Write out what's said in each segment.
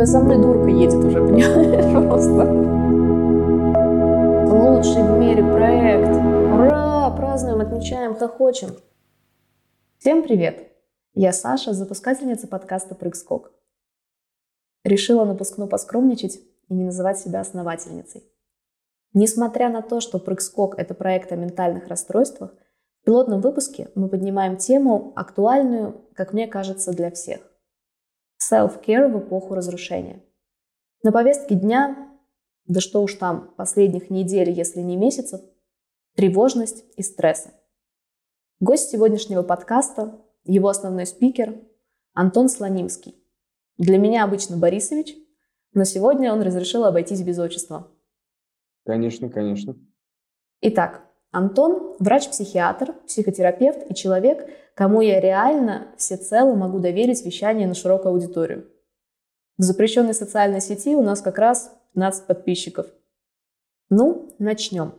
Да со мной дурка едет уже, понимаешь, просто. Лучший в мире проект. Ура! Празднуем, отмечаем, хохочем. Всем привет! Я Саша, запускательница подкаста «Прыг-скок». Решила напускно поскромничать и не называть себя основательницей. Несмотря на то, что «Прыг-скок» — это проект о ментальных расстройствах, в пилотном выпуске мы поднимаем тему, актуальную, как мне кажется, для всех. Self-care в эпоху разрушения. На повестке дня, да что уж там, последних недель, если не месяцев, тревожность и стрессы. Гость сегодняшнего подкаста, его основной спикер Антон Слонимский. Для меня обычно Борисович, но сегодня он разрешил обойтись без отчества. Конечно, конечно. Итак, Антон – врач-психиатр, психотерапевт и человек, кому я реально всецело могу доверить вещание на широкую аудиторию. В запрещенной социальной сети у нас как раз 15 подписчиков. Ну, начнем.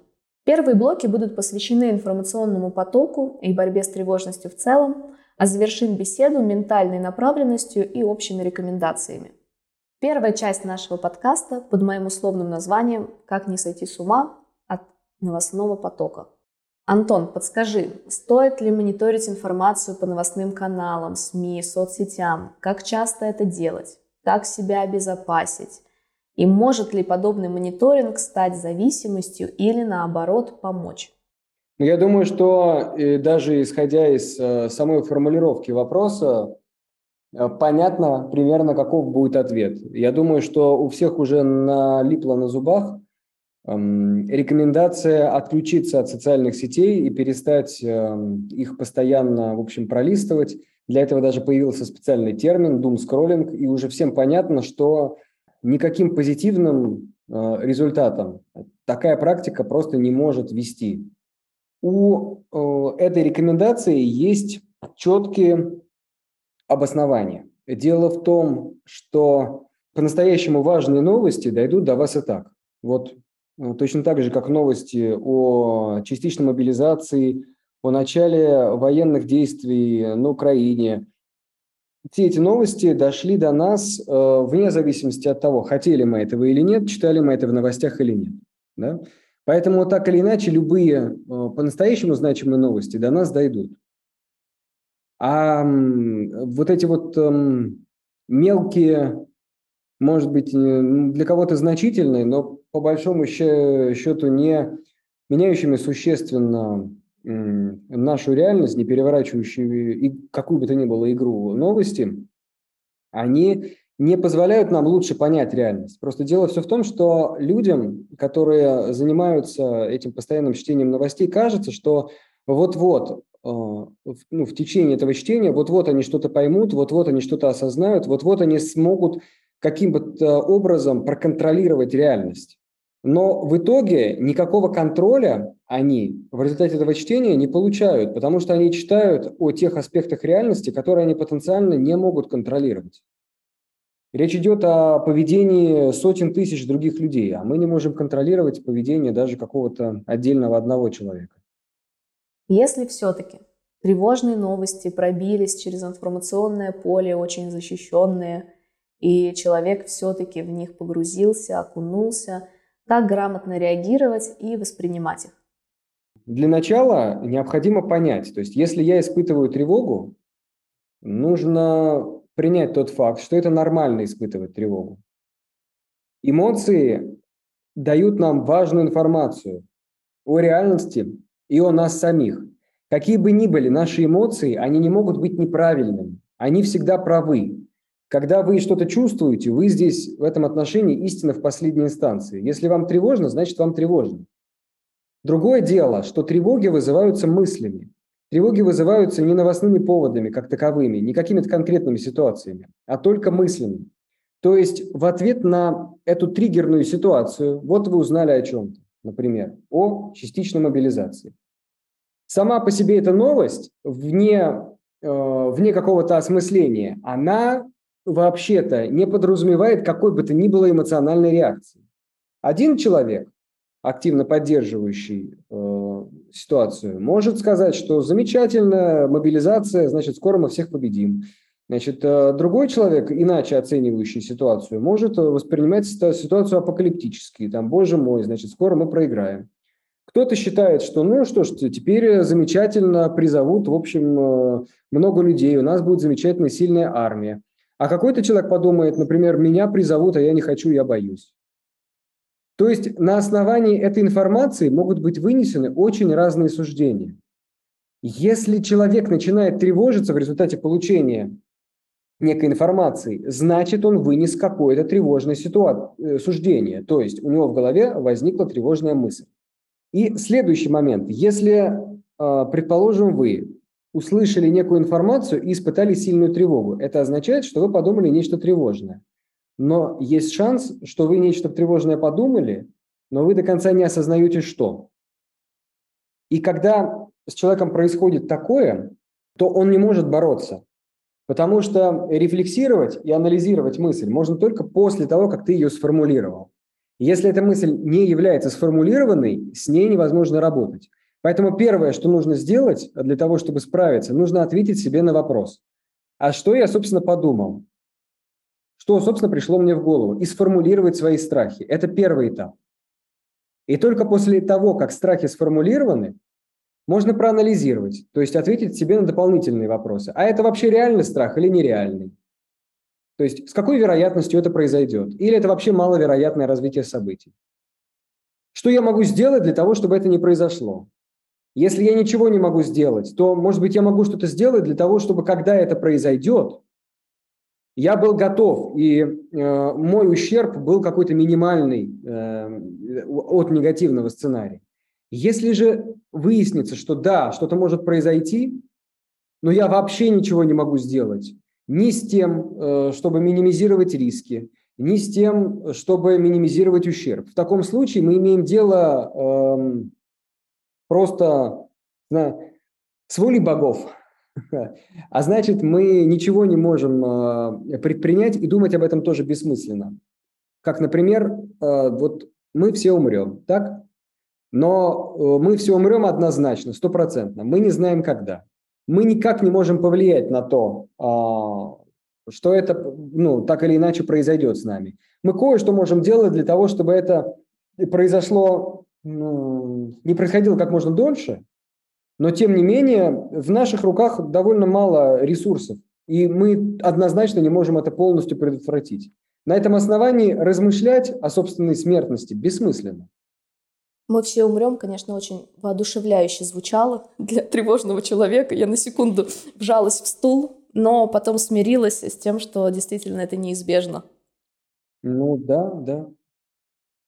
Первые блоки будут посвящены информационному потоку и борьбе с тревожностью в целом, а завершим беседу ментальной направленностью и общими рекомендациями. Первая часть нашего подкаста под моим условным названием «Как не сойти с ума новостного потока». Антон, подскажи, стоит ли мониторить информацию по новостным каналам, СМИ, соцсетям? Как часто это делать? Как себя обезопасить? И может ли подобный мониторинг стать зависимостью или наоборот помочь? Ну, я думаю, что э, даже исходя из э, самой формулировки вопроса, э, понятно примерно, каков будет ответ. Я думаю, что у всех уже налипло на зубах рекомендация отключиться от социальных сетей и перестать эм, их постоянно, в общем, пролистывать. Для этого даже появился специальный термин scrolling, и уже всем понятно, что никаким позитивным э, результатом такая практика просто не может вести. У э, этой рекомендации есть четкие обоснования. Дело в том, что по-настоящему важные новости дойдут до вас и так. Вот точно так же, как новости о частичной мобилизации, о начале военных действий на Украине, все эти новости дошли до нас э, вне зависимости от того, хотели мы этого или нет, читали мы это в новостях или нет. Да? Поэтому так или иначе любые э, по-настоящему значимые новости до нас дойдут. А вот эти вот э, мелкие, может быть, для кого-то значительные, но по большому счету не меняющими существенно нашу реальность, не переворачивающие какую бы то ни было игру новости, они не позволяют нам лучше понять реальность. Просто дело все в том, что людям, которые занимаются этим постоянным чтением новостей, кажется, что вот-вот, э, ну, в течение этого чтения, вот-вот они что-то поймут, вот-вот они что-то осознают, вот-вот они смогут каким-то образом проконтролировать реальность. Но в итоге никакого контроля они в результате этого чтения не получают, потому что они читают о тех аспектах реальности, которые они потенциально не могут контролировать. Речь идет о поведении сотен тысяч других людей, а мы не можем контролировать поведение даже какого-то отдельного одного человека. Если все-таки тревожные новости пробились через информационное поле, очень защищенные, и человек все-таки в них погрузился, окунулся – как грамотно реагировать и воспринимать их? Для начала необходимо понять, то есть если я испытываю тревогу, нужно принять тот факт, что это нормально испытывать тревогу. Эмоции дают нам важную информацию о реальности и о нас самих. Какие бы ни были наши эмоции, они не могут быть неправильными. Они всегда правы. Когда вы что-то чувствуете, вы здесь в этом отношении истина в последней инстанции. Если вам тревожно, значит вам тревожно. Другое дело, что тревоги вызываются мыслями. Тревоги вызываются не новостными поводами как таковыми, не какими-то конкретными ситуациями, а только мыслями. То есть в ответ на эту триггерную ситуацию, вот вы узнали о чем-то, например, о частичной мобилизации. Сама по себе эта новость, вне, э, вне какого-то осмысления, она вообще-то не подразумевает какой бы то ни было эмоциональной реакции. Один человек, активно поддерживающий э, ситуацию, может сказать, что замечательная мобилизация, значит, скоро мы всех победим. Значит, э, другой человек, иначе оценивающий ситуацию, может воспринимать ситуацию апокалиптически. Там, боже мой, значит, скоро мы проиграем. Кто-то считает, что ну что ж, теперь замечательно призовут, в общем, э, много людей, у нас будет замечательная сильная армия. А какой-то человек подумает, например, меня призовут, а я не хочу, я боюсь. То есть на основании этой информации могут быть вынесены очень разные суждения. Если человек начинает тревожиться в результате получения некой информации, значит, он вынес какое-то тревожное ситуа- э, суждение. То есть у него в голове возникла тревожная мысль. И следующий момент. Если, а, предположим, вы услышали некую информацию и испытали сильную тревогу, это означает, что вы подумали нечто тревожное. Но есть шанс, что вы нечто тревожное подумали, но вы до конца не осознаете, что. И когда с человеком происходит такое, то он не может бороться. Потому что рефлексировать и анализировать мысль можно только после того, как ты ее сформулировал. Если эта мысль не является сформулированной, с ней невозможно работать. Поэтому первое, что нужно сделать для того, чтобы справиться, нужно ответить себе на вопрос. А что я, собственно, подумал? Что, собственно, пришло мне в голову? И сформулировать свои страхи. Это первый этап. И только после того, как страхи сформулированы, можно проанализировать, то есть ответить себе на дополнительные вопросы. А это вообще реальный страх или нереальный? То есть с какой вероятностью это произойдет? Или это вообще маловероятное развитие событий? Что я могу сделать для того, чтобы это не произошло? Если я ничего не могу сделать, то, может быть, я могу что-то сделать для того, чтобы, когда это произойдет, я был готов, и э, мой ущерб был какой-то минимальный э, от негативного сценария. Если же выяснится, что да, что-то может произойти, но я вообще ничего не могу сделать, ни с тем, э, чтобы минимизировать риски, ни с тем, чтобы минимизировать ущерб. В таком случае мы имеем дело э, просто на, с волей богов. А значит, мы ничего не можем э, предпринять и думать об этом тоже бессмысленно. Как, например, э, вот мы все умрем, так? Но э, мы все умрем однозначно, стопроцентно. Мы не знаем, когда мы никак не можем повлиять на то, а, что это ну, так или иначе произойдет с нами. Мы кое-что можем делать для того, чтобы это произошло, ну, не происходило как можно дольше, но тем не менее в наших руках довольно мало ресурсов, и мы однозначно не можем это полностью предотвратить. На этом основании размышлять о собственной смертности бессмысленно. Мы все умрем, конечно, очень воодушевляюще звучало для тревожного человека. Я на секунду вжалась в стул, но потом смирилась с тем, что действительно это неизбежно. Ну да, да.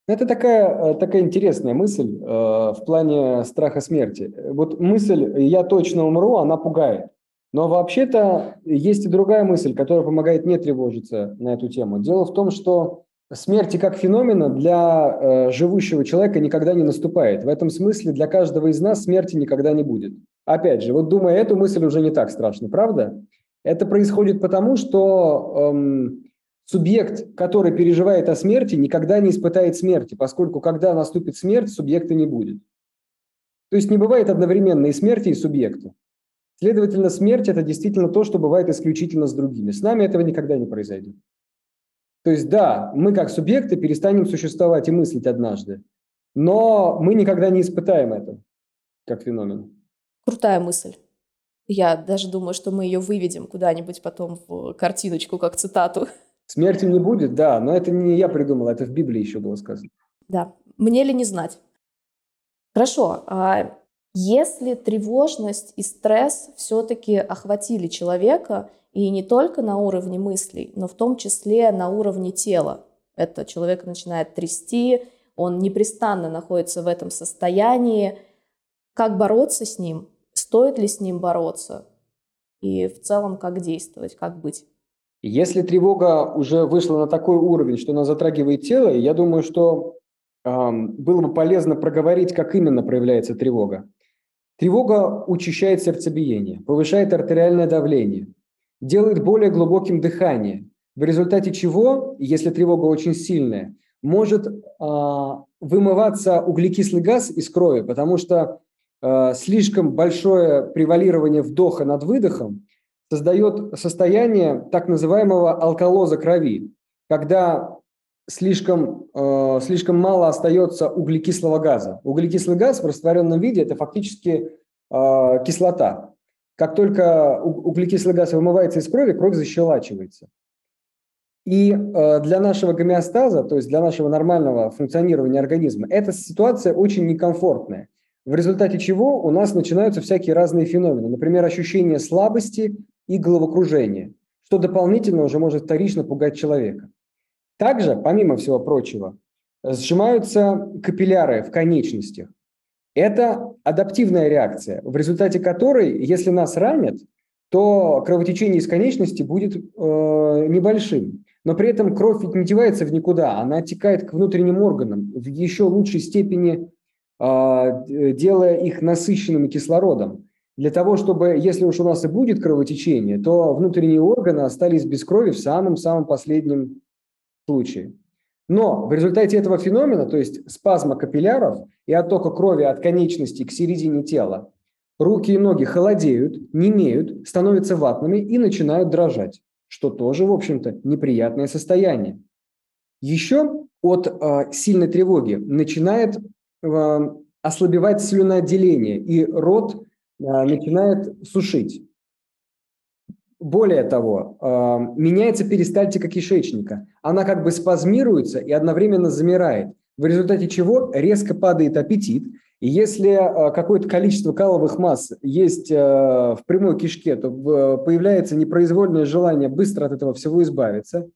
Это такая, э, такая интересная мысль э, в плане страха смерти. Вот мысль «я точно умру», она пугает. Но вообще-то есть и другая мысль, которая помогает не тревожиться на эту тему. Дело в том, что смерти как феномена для э, живущего человека никогда не наступает. В этом смысле для каждого из нас смерти никогда не будет. Опять же, вот думая эту мысль уже не так страшно, правда? Это происходит потому, что эм, субъект, который переживает о смерти, никогда не испытает смерти, поскольку когда наступит смерть, субъекта не будет. То есть не бывает одновременно и смерти, и субъекта. Следовательно, смерть – это действительно то, что бывает исключительно с другими. С нами этого никогда не произойдет. То есть да, мы как субъекты перестанем существовать и мыслить однажды, но мы никогда не испытаем это как феномен. Крутая мысль. Я даже думаю, что мы ее выведем куда-нибудь потом в картиночку, как цитату. Смерти не будет, да, но это не я придумал, это в Библии еще было сказано. Да, мне ли не знать. Хорошо, а если тревожность и стресс все-таки охватили человека – и не только на уровне мыслей, но в том числе на уровне тела. Это человек начинает трясти, он непрестанно находится в этом состоянии. Как бороться с ним? Стоит ли с ним бороться? И в целом, как действовать, как быть? Если тревога уже вышла на такой уровень, что она затрагивает тело, я думаю, что э, было бы полезно проговорить, как именно проявляется тревога. Тревога учащает сердцебиение, повышает артериальное давление, делает более глубоким дыхание, в результате чего, если тревога очень сильная, может а, вымываться углекислый газ из крови, потому что а, слишком большое превалирование вдоха над выдохом создает состояние так называемого алкалоза крови, когда слишком, э, слишком мало остается углекислого газа. Углекислый газ в растворенном виде – это фактически э, кислота. Как только углекислый газ вымывается из крови, кровь защелачивается. И э, для нашего гомеостаза, то есть для нашего нормального функционирования организма, эта ситуация очень некомфортная. В результате чего у нас начинаются всякие разные феномены. Например, ощущение слабости и головокружения, что дополнительно уже может вторично пугать человека. Также, помимо всего прочего, сжимаются капилляры в конечностях. Это адаптивная реакция, в результате которой, если нас ранят, то кровотечение из конечности будет э, небольшим. Но при этом кровь ведь не девается в никуда, она оттекает к внутренним органам в еще лучшей степени, э, делая их насыщенными кислородом. Для того, чтобы, если уж у нас и будет кровотечение, то внутренние органы остались без крови в самом-самом последнем случае. Но в результате этого феномена, то есть спазма капилляров и оттока крови от конечности к середине тела, руки и ноги холодеют, немеют, становятся ватными и начинают дрожать, что тоже, в общем-то, неприятное состояние. Еще от э, сильной тревоги начинает э, ослабевать слюноотделение, и рот начинает сушить. Более того, э, меняется перистальтика кишечника. Она как бы спазмируется и одновременно замирает, в результате чего резко падает аппетит. И если э, какое-то количество каловых масс есть э, в прямой кишке, то появляется непроизвольное желание быстро от этого всего избавиться.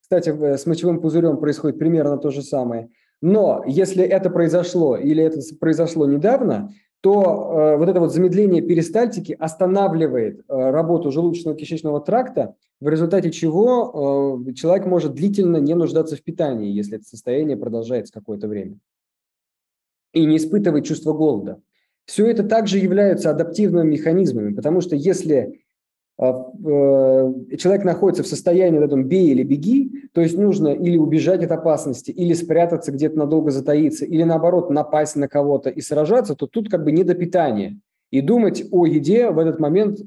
Кстати, с мочевым пузырем происходит примерно то же самое. Но если это произошло или это произошло недавно, то э, вот это вот замедление перистальтики останавливает э, работу желудочно-кишечного тракта, в результате чего э, человек может длительно не нуждаться в питании, если это состояние продолжается какое-то время, и не испытывать чувство голода. Все это также являются адаптивными механизмами, потому что если человек находится в состоянии вот этом «бей или беги», то есть нужно или убежать от опасности, или спрятаться где-то надолго затаиться, или наоборот напасть на кого-то и сражаться, то тут как бы не до питания. И думать о еде в этот момент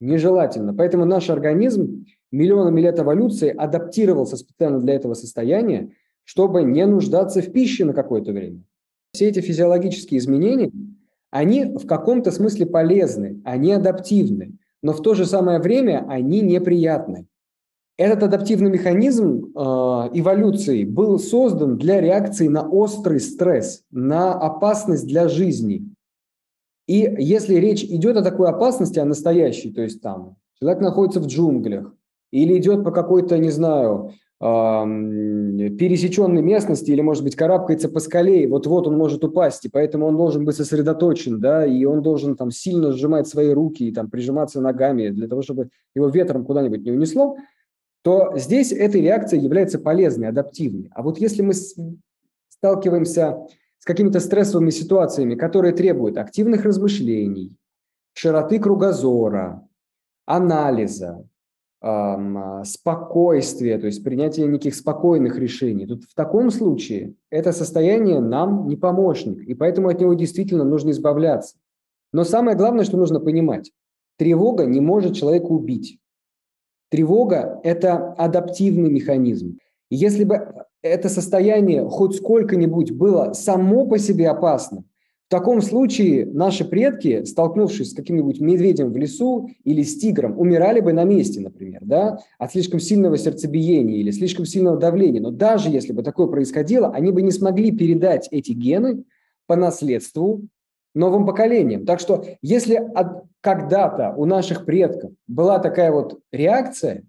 нежелательно. Поэтому наш организм миллионами лет эволюции адаптировался специально для этого состояния, чтобы не нуждаться в пище на какое-то время. Все эти физиологические изменения, они в каком-то смысле полезны, они адаптивны но в то же самое время они неприятны. Этот адаптивный механизм э, эволюции был создан для реакции на острый стресс, на опасность для жизни. И если речь идет о такой опасности, о настоящей, то есть там человек находится в джунглях, или идет по какой-то, не знаю, пересеченной местности или, может быть, карабкается по скале, вот-вот он может упасть, и поэтому он должен быть сосредоточен, да, и он должен там сильно сжимать свои руки и там прижиматься ногами для того, чтобы его ветром куда-нибудь не унесло, то здесь эта реакция является полезной, адаптивной. А вот если мы сталкиваемся с какими-то стрессовыми ситуациями, которые требуют активных размышлений, широты кругозора, анализа, спокойствие, то есть принятие неких спокойных решений. Тут в таком случае это состояние нам не помощник, и поэтому от него действительно нужно избавляться. Но самое главное, что нужно понимать, тревога не может человека убить. Тревога – это адаптивный механизм. Если бы это состояние хоть сколько-нибудь было само по себе опасно, в таком случае наши предки, столкнувшись с каким-нибудь медведем в лесу или с тигром, умирали бы на месте, например, да, от слишком сильного сердцебиения или слишком сильного давления. Но даже если бы такое происходило, они бы не смогли передать эти гены по наследству новым поколениям. Так что если когда-то у наших предков была такая вот реакция,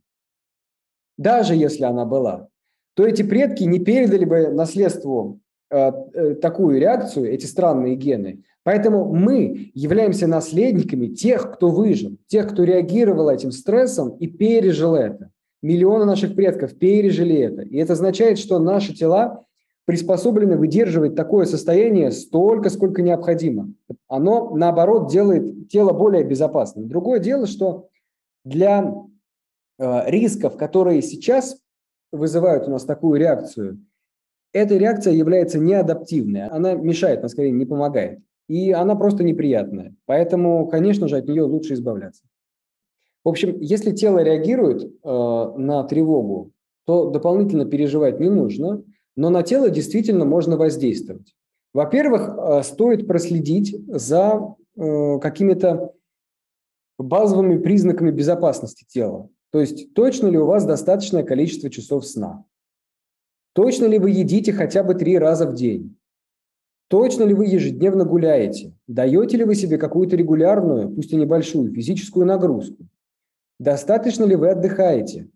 даже если она была, то эти предки не передали бы наследству такую реакцию, эти странные гены. Поэтому мы являемся наследниками тех, кто выжил, тех, кто реагировал этим стрессом и пережил это. Миллионы наших предков пережили это. И это означает, что наши тела приспособлены выдерживать такое состояние столько, сколько необходимо. Оно, наоборот, делает тело более безопасным. Другое дело, что для э, рисков, которые сейчас вызывают у нас такую реакцию, эта реакция является неадаптивной, она мешает, она скорее не помогает. И она просто неприятная. Поэтому, конечно же, от нее лучше избавляться. В общем, если тело реагирует э, на тревогу, то дополнительно переживать не нужно, но на тело действительно можно воздействовать. Во-первых, э, стоит проследить за э, какими-то базовыми признаками безопасности тела. То есть точно ли у вас достаточное количество часов сна? Точно ли вы едите хотя бы три раза в день? Точно ли вы ежедневно гуляете? Даете ли вы себе какую-то регулярную, пусть и небольшую, физическую нагрузку? Достаточно ли вы отдыхаете?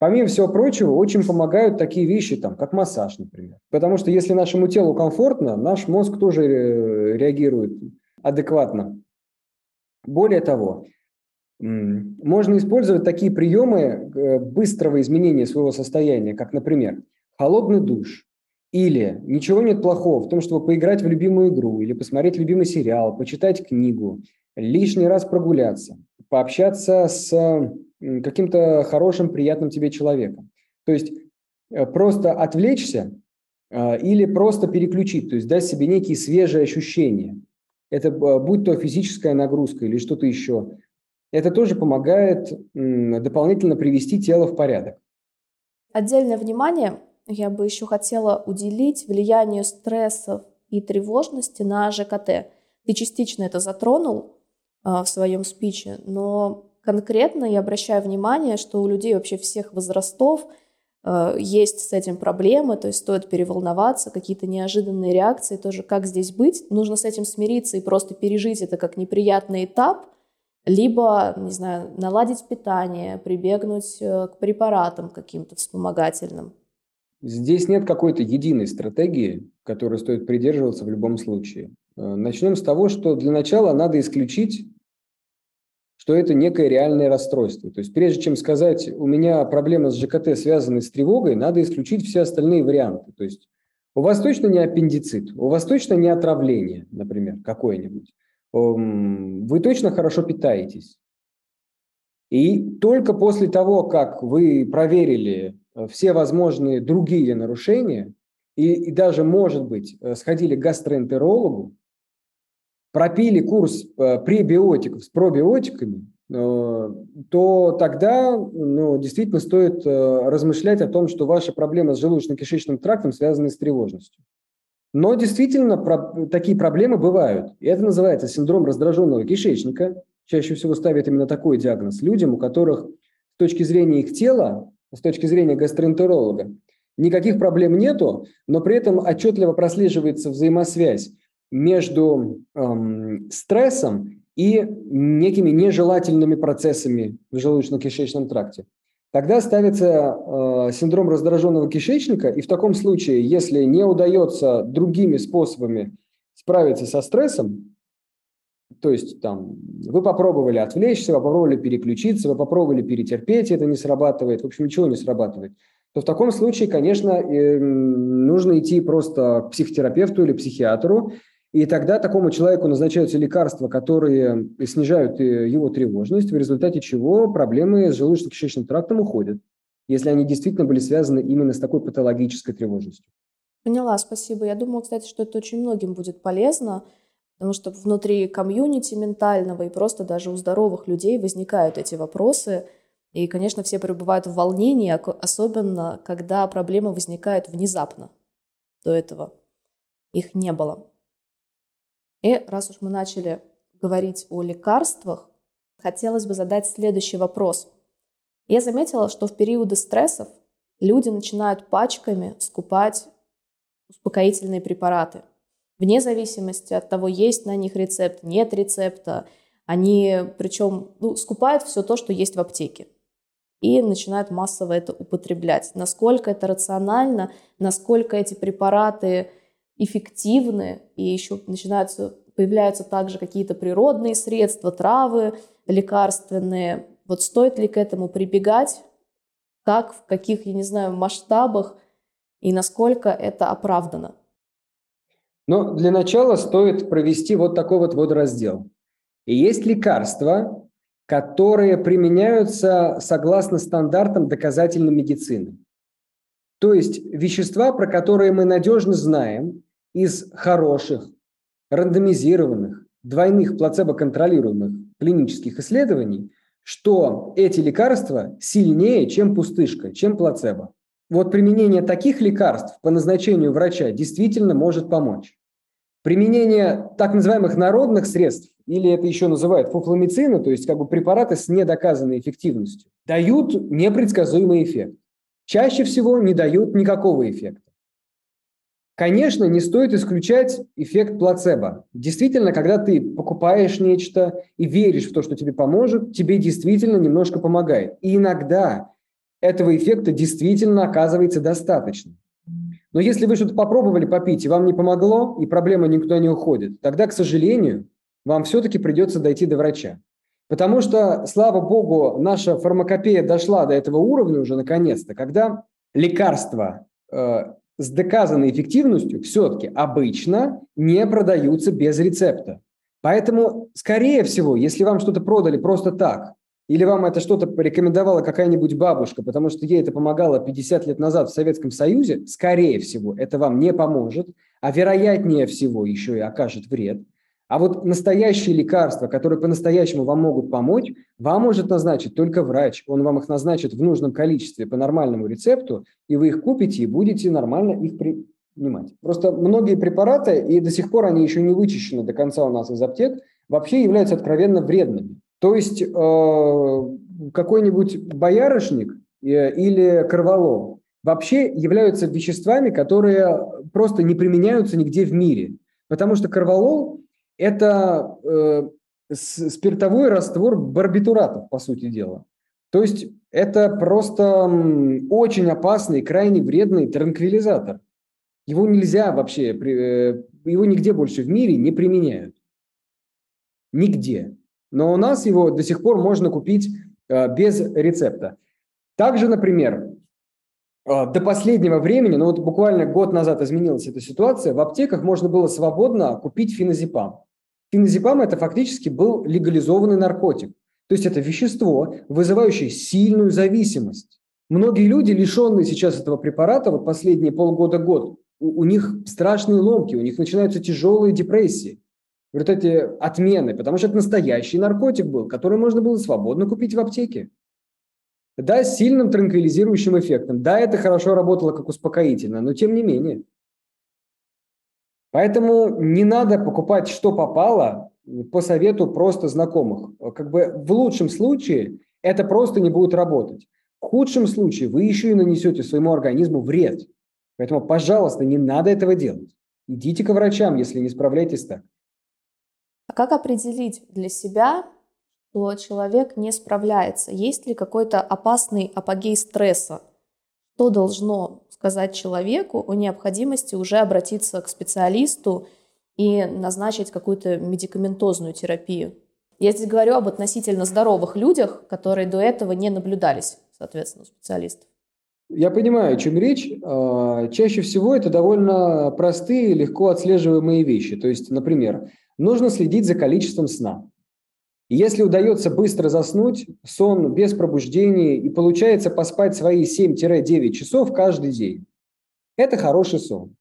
Помимо всего прочего, очень помогают такие вещи, там, как массаж, например. Потому что если нашему телу комфортно, наш мозг тоже э, реагирует адекватно. Более того, можно использовать такие приемы э, быстрого изменения своего состояния, как, например, холодный душ. Или ничего нет плохого в том, чтобы поиграть в любимую игру, или посмотреть любимый сериал, почитать книгу, лишний раз прогуляться пообщаться с каким-то хорошим, приятным тебе человеком. То есть э, просто отвлечься э, или просто переключить, то есть дать себе некие свежие ощущения. Это будь то физическая нагрузка или что-то еще. Это тоже помогает дополнительно привести тело в порядок. Отдельное внимание я бы еще хотела уделить влиянию стрессов и тревожности на ЖКТ. Ты частично это затронул, а, в своем спиче, но конкретно я обращаю внимание, что у людей вообще всех возрастов а, есть с этим проблемы, то есть стоит переволноваться, какие-то неожиданные реакции, тоже как здесь быть. Нужно с этим смириться и просто пережить это как неприятный этап, либо, не знаю, наладить питание, прибегнуть э, к препаратам каким-то вспомогательным. Здесь нет какой-то единой стратегии, которой стоит придерживаться в любом случае. Э, начнем с того, что для начала надо исключить, что это некое реальное расстройство. То есть прежде чем сказать, у меня проблема с ЖКТ, связанная с тревогой, надо исключить все остальные варианты. То есть у вас точно не аппендицит, у вас точно не отравление, например, какое-нибудь. Вы точно хорошо питаетесь. И только после того, как вы проверили э, все возможные другие нарушения, и, и даже, может быть, э, сходили к гастроэнтерологу, пропили курс э, пребиотиков с пробиотиками, то тогда ну, действительно стоит размышлять о том, что ваши проблемы с желудочно-кишечным трактом связаны с тревожностью. Но действительно про, такие проблемы бывают. И это называется синдром раздраженного кишечника. Чаще всего ставят именно такой диагноз людям, у которых с точки зрения их тела, с точки зрения гастроэнтеролога, никаких проблем нету, но при этом отчетливо прослеживается взаимосвязь между эм, стрессом и некими нежелательными процессами в желудочно-кишечном тракте. Тогда ставится э, синдром раздраженного кишечника, и в таком случае, если не удается другими способами справиться со стрессом, то есть там вы попробовали отвлечься, вы попробовали переключиться, вы попробовали перетерпеть, это не срабатывает, в общем, ничего не срабатывает, то в таком случае, конечно, э, нужно идти просто к психотерапевту или психиатру и тогда такому человеку назначаются лекарства, которые снижают э, его тревожность, в результате чего проблемы с желудочно-кишечным трактом уходят, если они действительно были связаны именно с такой патологической тревожностью. Поняла, спасибо. Я думаю, кстати, что это очень многим будет полезно, потому что внутри комьюнити ментального и просто даже у здоровых людей возникают эти вопросы. И, конечно, все пребывают в волнении, особенно когда проблема возникает внезапно. До этого их не было. И раз уж мы начали говорить о лекарствах, хотелось бы задать следующий вопрос. Я заметила, что в периоды стрессов люди начинают пачками скупать успокоительные препараты. Вне зависимости от того, есть на них рецепт, нет рецепта, они причем ну, скупают все то, что есть в аптеке и начинают массово это употреблять. Насколько это рационально, насколько эти препараты эффективны, и еще начинаются, появляются также какие-то природные средства, травы лекарственные. Вот стоит ли к этому прибегать? Как, в каких, я не знаю, масштабах и насколько это оправдано? Но для начала стоит провести вот такой вот водораздел. И есть лекарства, которые применяются согласно стандартам доказательной медицины. То есть вещества, про которые мы надежно знаем, из хороших, рандомизированных, двойных плацебо-контролируемых клинических исследований, что эти лекарства сильнее, чем пустышка, чем плацебо. Вот применение таких лекарств по назначению врача действительно может помочь. Применение так называемых народных средств, или это еще называют фуфломицины, то есть как бы препараты с недоказанной эффективностью, дают непредсказуемый эффект. Чаще всего не дают никакого эффекта. Конечно, не стоит исключать эффект плацебо. Действительно, когда ты покупаешь нечто и веришь в то, что тебе поможет, тебе действительно немножко помогает. И иногда этого эффекта действительно оказывается достаточно. Но если вы что-то попробовали попить, и вам не помогло, и проблема никуда не уходит, тогда, к сожалению, вам все-таки придется дойти до врача. Потому что, слава богу, наша фармакопея дошла до этого уровня уже наконец-то, когда лекарства э, с доказанной эффективностью все-таки обычно не продаются без рецепта. Поэтому, скорее всего, если вам что-то продали просто так, или вам это что-то порекомендовала какая-нибудь бабушка, потому что ей это помогало 50 лет назад в Советском Союзе, скорее всего, это вам не поможет, а вероятнее всего еще и окажет вред – а вот настоящие лекарства, которые по-настоящему вам могут помочь, вам может назначить только врач. Он вам их назначит в нужном количестве по нормальному рецепту, и вы их купите и будете нормально их принимать. Просто многие препараты, и до сих пор они еще не вычищены до конца у нас из аптек, вообще являются откровенно вредными. То есть э, какой-нибудь боярышник э, или корвалол вообще являются веществами, которые просто не применяются нигде в мире. Потому что корвалол это э, спиртовой раствор барбитуратов, по сути дела. То есть это просто очень опасный, крайне вредный транквилизатор. Его нельзя вообще, э, его нигде больше в мире не применяют. Нигде. Но у нас его до сих пор можно купить э, без рецепта. Также, например, а, до последнего времени, ну вот буквально год назад изменилась эта ситуация, в аптеках можно было свободно купить феназепам. Феназепам – это фактически был легализованный наркотик. То есть это вещество, вызывающее сильную зависимость. Многие люди, лишенные сейчас этого препарата, вот последние полгода-год, у, у них страшные ломки, у них начинаются тяжелые депрессии. Вот эти отмены, потому что это настоящий наркотик был, который можно было свободно купить в аптеке. Да, с сильным транквилизирующим эффектом. Да, это хорошо работало как успокоительное, но тем не менее. Поэтому не надо покупать, что попало, по совету просто знакомых. Как бы в лучшем случае это просто не будет работать. В худшем случае вы еще и нанесете своему организму вред. Поэтому, пожалуйста, не надо этого делать. Идите к врачам, если не справляетесь так. А как определить для себя, что человек не справляется? Есть ли какой-то опасный апогей стресса? Что должно сказать человеку о необходимости уже обратиться к специалисту и назначить какую-то медикаментозную терапию? Я здесь говорю об относительно здоровых людях, которые до этого не наблюдались, соответственно, у специалистов. Я понимаю, о чем речь. А, чаще всего это довольно простые, легко отслеживаемые вещи. То есть, например, нужно следить за количеством сна. Если удается быстро заснуть, сон без пробуждения и получается поспать свои 7-9 часов каждый день, это хороший сон.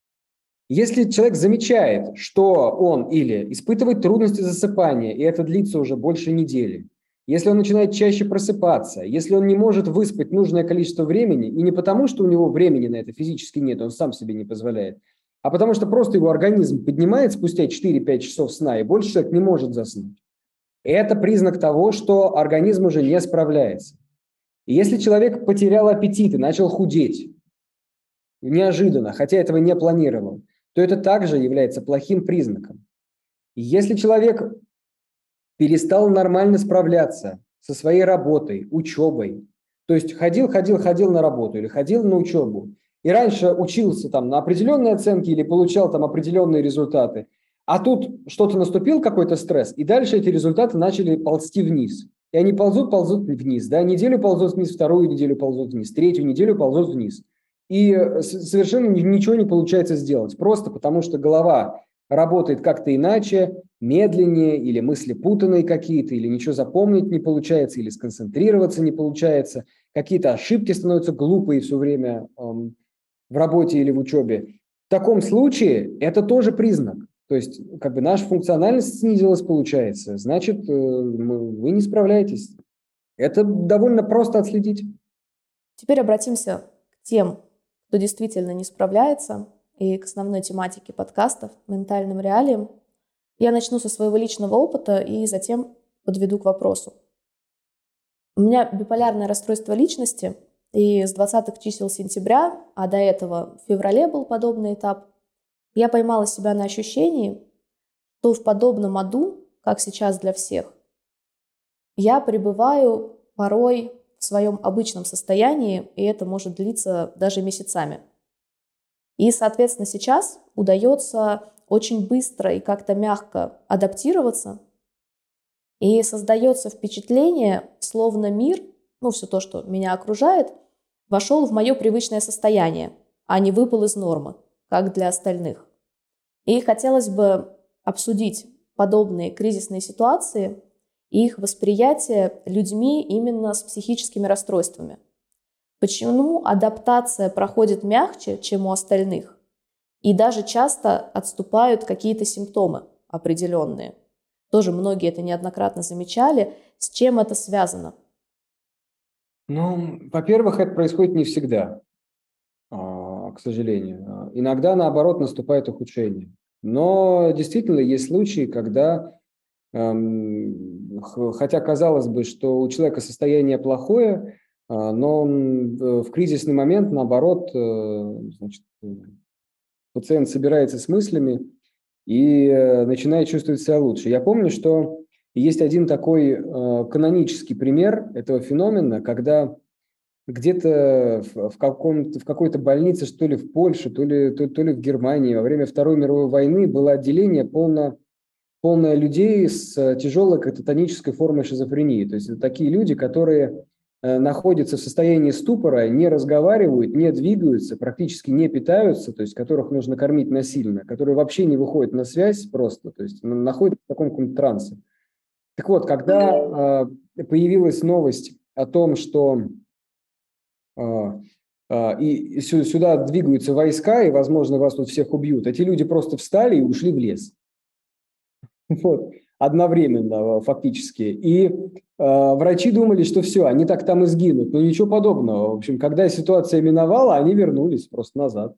Если человек замечает, что он или испытывает трудности засыпания, и это длится уже больше недели, если он начинает чаще просыпаться, если он не может выспать нужное количество времени, и не потому, что у него времени на это физически нет, он сам себе не позволяет, а потому что просто его организм поднимает спустя 4-5 часов сна, и больше человек не может заснуть, это признак того, что организм уже не справляется. И если человек потерял аппетит и начал худеть неожиданно, хотя этого не планировал, то это также является плохим признаком. И если человек перестал нормально справляться со своей работой, учебой, то есть ходил, ходил, ходил на работу или ходил на учебу, и раньше учился там на определенные оценки или получал там определенные результаты, а тут что-то наступил, какой-то стресс, и дальше эти результаты начали ползти вниз. И они ползут, ползут вниз. Да? Неделю ползут вниз, вторую неделю ползут вниз, третью неделю ползут вниз. И э, совершенно ничего не получается сделать. Просто потому, что голова работает как-то иначе, медленнее, или мысли путанные какие-то, или ничего запомнить не получается, или сконцентрироваться не получается, какие-то ошибки становятся глупые все время эм, в работе или в учебе. В таком случае это тоже признак. То есть, как бы наша функциональность снизилась, получается. Значит, э, вы не справляетесь. Это довольно просто отследить. Теперь обратимся к тем, кто действительно не справляется, и к основной тематике подкастов «Ментальным реалиям». Я начну со своего личного опыта и затем подведу к вопросу. У меня биполярное расстройство личности, и с 20-х чисел сентября, а до этого в феврале был подобный этап, я поймала себя на ощущении, что в подобном аду, как сейчас для всех, я пребываю порой в своем обычном состоянии, и это может длиться даже месяцами. И, соответственно, сейчас удается очень быстро и как-то мягко адаптироваться, и создается впечатление, словно мир, ну все то, что меня окружает, вошел в мое привычное состояние, а не выпал из нормы, как для остальных. И хотелось бы обсудить подобные кризисные ситуации и их восприятие людьми именно с психическими расстройствами. Почему адаптация проходит мягче, чем у остальных? И даже часто отступают какие-то симптомы определенные. Тоже многие это неоднократно замечали. С чем это связано? Ну, во-первых, это происходит не всегда, к сожалению. Иногда, наоборот, наступает ухудшение. Но действительно есть случаи, когда эм, хотя казалось бы, что у человека состояние плохое, а, но в кризисный момент, наоборот, э, значит, пациент собирается с мыслями и э, начинает чувствовать себя лучше. Я помню, что есть один такой э, канонический пример этого феномена, когда где-то в, каком в какой-то больнице, что ли в Польше, то ли, то, то ли в Германии во время Второй мировой войны было отделение полно, полное людей с тяжелой кататонической формой шизофрении. То есть это такие люди, которые Э, находятся в состоянии ступора, не разговаривают, не двигаются, практически не питаются, то есть которых нужно кормить насильно, которые вообще не выходят на связь просто, то есть находятся в таком каком-то трансе. Так вот, когда э, появилась новость о том, что э, э, и сюда двигаются войска, и, возможно, вас тут всех убьют, эти люди просто встали и ушли в лес. Вот одновременно фактически. И э, врачи думали, что все, они так там и сгинут. Но ничего подобного. В общем, когда ситуация миновала, они вернулись просто назад.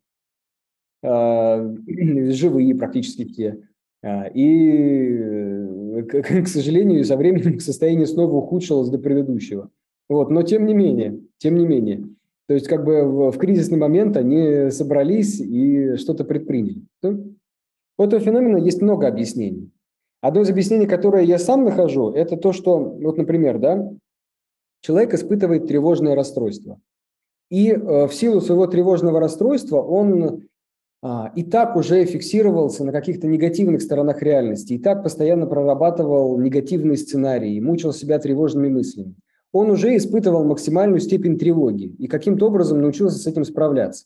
Э, живые практически. Э, и, к, к сожалению, со временем состояние снова ухудшилось до предыдущего. Вот, но тем не менее, тем не менее. То есть как бы в, в кризисный момент они собрались и что-то предприняли. У этого феномена есть много объяснений. Одно из объяснений, которое я сам нахожу, это то, что, вот, например, да, человек испытывает тревожное расстройство. И э, в силу своего тревожного расстройства он а, и так уже фиксировался на каких-то негативных сторонах реальности, и так постоянно прорабатывал негативные сценарии, мучил себя тревожными мыслями. Он уже испытывал максимальную степень тревоги и каким-то образом научился с этим справляться.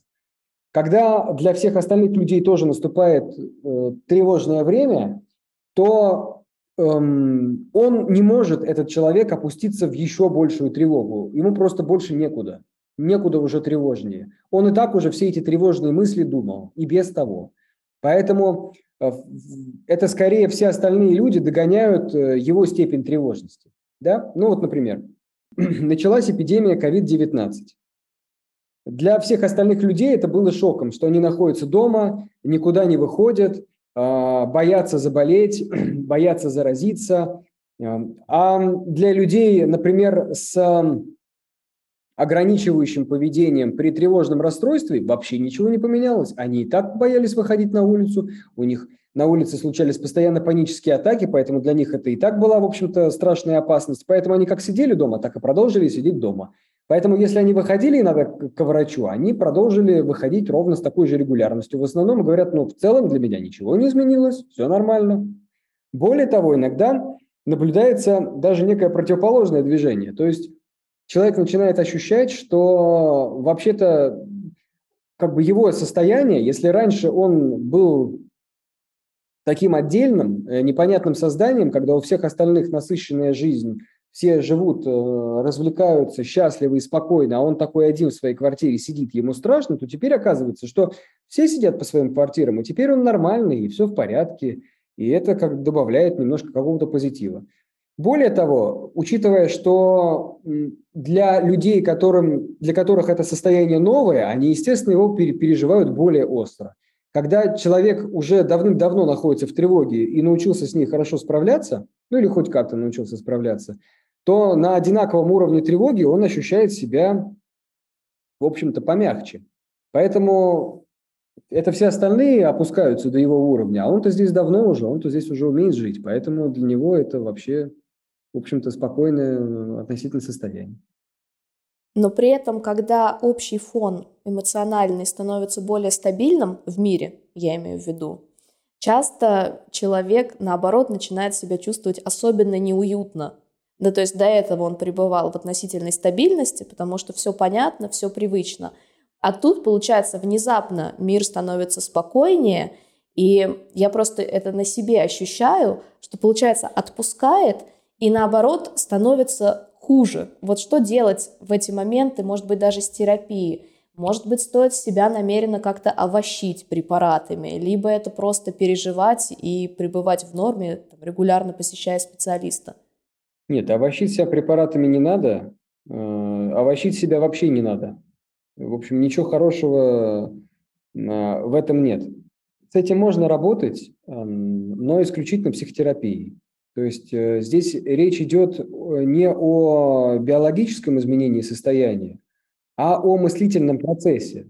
Когда для всех остальных людей тоже наступает э, тревожное время, то эм, он не может, этот человек, опуститься в еще большую тревогу. Ему просто больше некуда. Некуда уже тревожнее. Он и так уже все эти тревожные мысли думал, и без того. Поэтому э, это скорее все остальные люди догоняют э, его степень тревожности. Да? Ну вот, например, началась эпидемия COVID-19. Для всех остальных людей это было шоком, что они находятся дома, никуда не выходят, а, боятся заболеть, боятся заразиться. А для людей, например, с ограничивающим поведением при тревожном расстройстве вообще ничего не поменялось. Они и так боялись выходить на улицу, у них на улице случались постоянно панические атаки, поэтому для них это и так была, в общем-то, страшная опасность. Поэтому они как сидели дома, так и продолжили сидеть дома. Поэтому, если они выходили иногда к врачу, они продолжили выходить ровно с такой же регулярностью. В основном говорят, ну, в целом для меня ничего не изменилось, все нормально. Более того, иногда наблюдается даже некое противоположное движение. То есть человек начинает ощущать, что вообще-то как бы его состояние, если раньше он был таким отдельным, э, непонятным созданием, когда у всех остальных насыщенная жизнь, все живут, э, развлекаются, счастливы и спокойно, а он такой один в своей квартире сидит, ему страшно, то теперь оказывается, что все сидят по своим квартирам, и теперь он нормальный, и все в порядке, и это как добавляет немножко какого-то позитива. Более того, учитывая, что для людей, которым, для которых это состояние новое, они, естественно, его переживают более остро. Когда человек уже давным-давно находится в тревоге и научился с ней хорошо справляться, ну или хоть как-то научился справляться, то на одинаковом уровне тревоги он ощущает себя, в общем-то, помягче. Поэтому это все остальные опускаются до его уровня, а он-то здесь давно уже, он-то здесь уже умеет жить, поэтому для него это вообще, в общем-то, спокойное относительно состояние. Но при этом, когда общий фон эмоциональный становится более стабильным в мире, я имею в виду, часто человек, наоборот, начинает себя чувствовать особенно неуютно. Да, то есть до этого он пребывал в относительной стабильности, потому что все понятно, все привычно. А тут, получается, внезапно мир становится спокойнее, и я просто это на себе ощущаю, что, получается, отпускает, и наоборот становится хуже. Вот что делать в эти моменты, может быть, даже с терапией? Может быть, стоит себя намеренно как-то овощить препаратами, либо это просто переживать и пребывать в норме, там, регулярно посещая специалиста. Нет, овощить себя препаратами не надо, э, овощить себя вообще не надо. В общем, ничего хорошего э, в этом нет. С этим можно работать, эм, но исключительно психотерапией. То есть э, здесь речь идет э, не о биологическом изменении состояния, а о мыслительном процессе.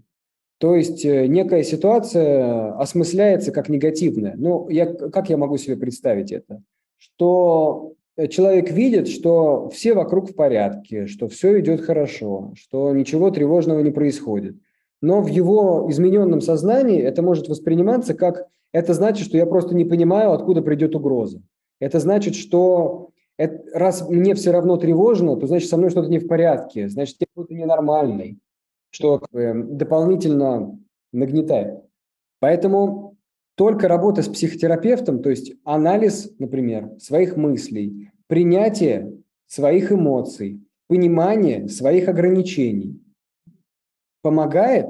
То есть э, некая ситуация осмысляется как негативная. Ну, я, как я могу себе представить это? Что человек видит, что все вокруг в порядке, что все идет хорошо, что ничего тревожного не происходит. Но в его измененном сознании это может восприниматься как это значит, что я просто не понимаю, откуда придет угроза. Это значит, что это, раз мне все равно тревожно, то значит со мной что-то не в порядке, значит я какой-то ненормальный, что дополнительно нагнетает. Поэтому только работа с психотерапевтом, то есть анализ, например, своих мыслей, принятие своих эмоций, понимание своих ограничений помогает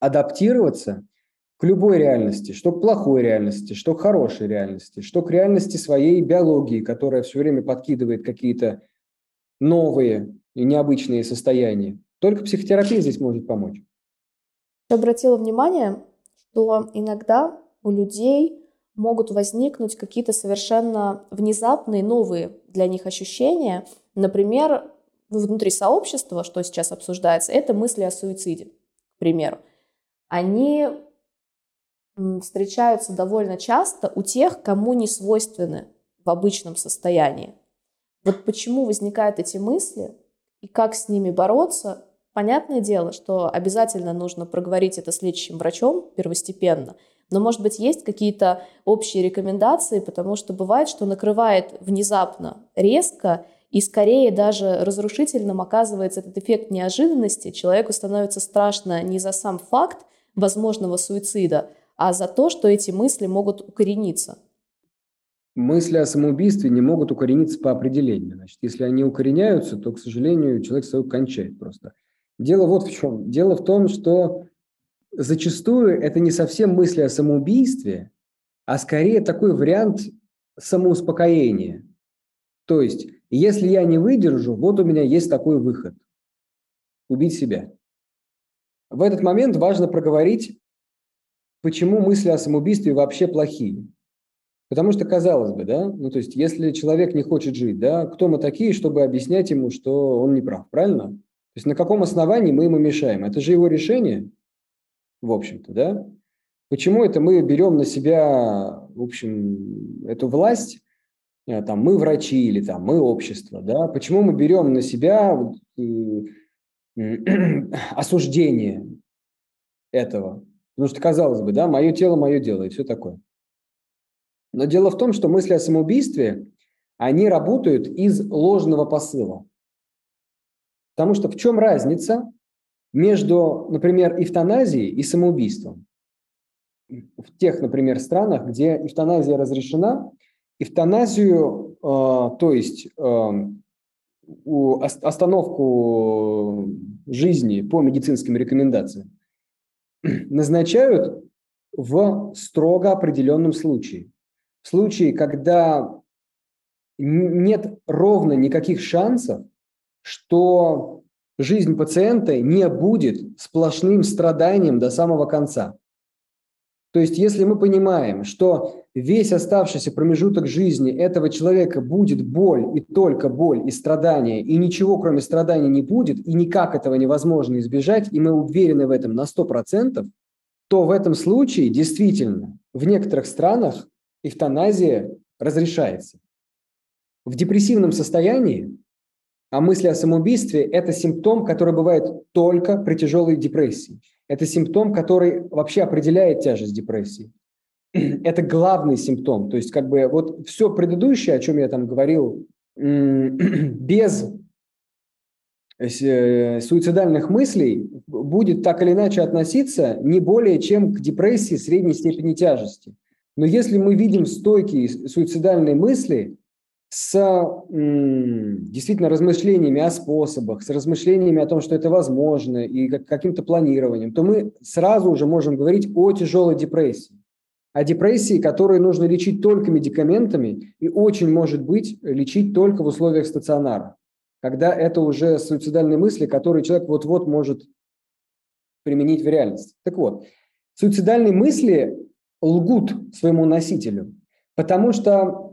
адаптироваться к любой реальности, что к плохой реальности, что к хорошей реальности, что к реальности своей биологии, которая все время подкидывает какие-то новые и необычные состояния. Только психотерапия здесь может помочь. Я обратила внимание, что иногда у людей могут возникнуть какие-то совершенно внезапные, новые для них ощущения. Например, внутри сообщества, что сейчас обсуждается, это мысли о суициде, к примеру. Они встречаются довольно часто у тех, кому не свойственны в обычном состоянии. Вот почему возникают эти мысли и как с ними бороться, понятное дело, что обязательно нужно проговорить это с лечащим врачом первостепенно, но, может быть, есть какие-то общие рекомендации, потому что бывает, что накрывает внезапно, резко, и скорее даже разрушительным оказывается этот эффект неожиданности. Человеку становится страшно не за сам факт возможного суицида, а за то, что эти мысли могут укорениться. Мысли о самоубийстве не могут укорениться по определению. Значит, если они укореняются, то, к сожалению, человек свою кончает просто. Дело вот в чем. Дело в том, что зачастую это не совсем мысли о самоубийстве, а скорее такой вариант самоуспокоения. То есть, если я не выдержу, вот у меня есть такой выход – убить себя. В этот момент важно проговорить, почему мысли о самоубийстве вообще плохие. Потому что, казалось бы, да, ну то есть, если человек не хочет жить, да, кто мы такие, чтобы объяснять ему, что он не прав, правильно? То есть на каком основании мы ему мешаем? Это же его решение, в общем-то, да? Почему это мы берем на себя, в общем, эту власть, э, там, мы врачи или там, мы общество, да? Почему мы берем на себя осуждение этого? Потому что, казалось бы, да, мое тело, мое дело и все такое. Но дело в том, что мысли о самоубийстве, они работают из ложного посыла. Потому что в чем разница между, например, эвтаназией и самоубийством? В тех, например, странах, где эвтаназия разрешена, эвтаназию, э, то есть э, остановку жизни по медицинским рекомендациям, назначают в строго определенном случае. В случае, когда нет ровно никаких шансов, что жизнь пациента не будет сплошным страданием до самого конца. То есть, если мы понимаем, что весь оставшийся промежуток жизни этого человека будет боль и только боль и страдания, и ничего кроме страданий не будет, и никак этого невозможно избежать, и мы уверены в этом на 100%, то в этом случае действительно в некоторых странах эвтаназия разрешается. В депрессивном состоянии, а мысли о самоубийстве – это симптом, который бывает только при тяжелой депрессии – это симптом, который вообще определяет тяжесть депрессии. Это главный симптом. То есть как бы вот все предыдущее, о чем я там говорил, без э, суицидальных мыслей будет так или иначе относиться не более чем к депрессии средней степени тяжести. Но если мы видим стойкие суицидальные мысли, с действительно размышлениями о способах, с размышлениями о том, что это возможно, и каким-то планированием, то мы сразу уже можем говорить о тяжелой депрессии. О депрессии, которую нужно лечить только медикаментами и очень может быть лечить только в условиях стационара, когда это уже суицидальные мысли, которые человек вот-вот может применить в реальности. Так вот, суицидальные мысли лгут своему носителю, потому что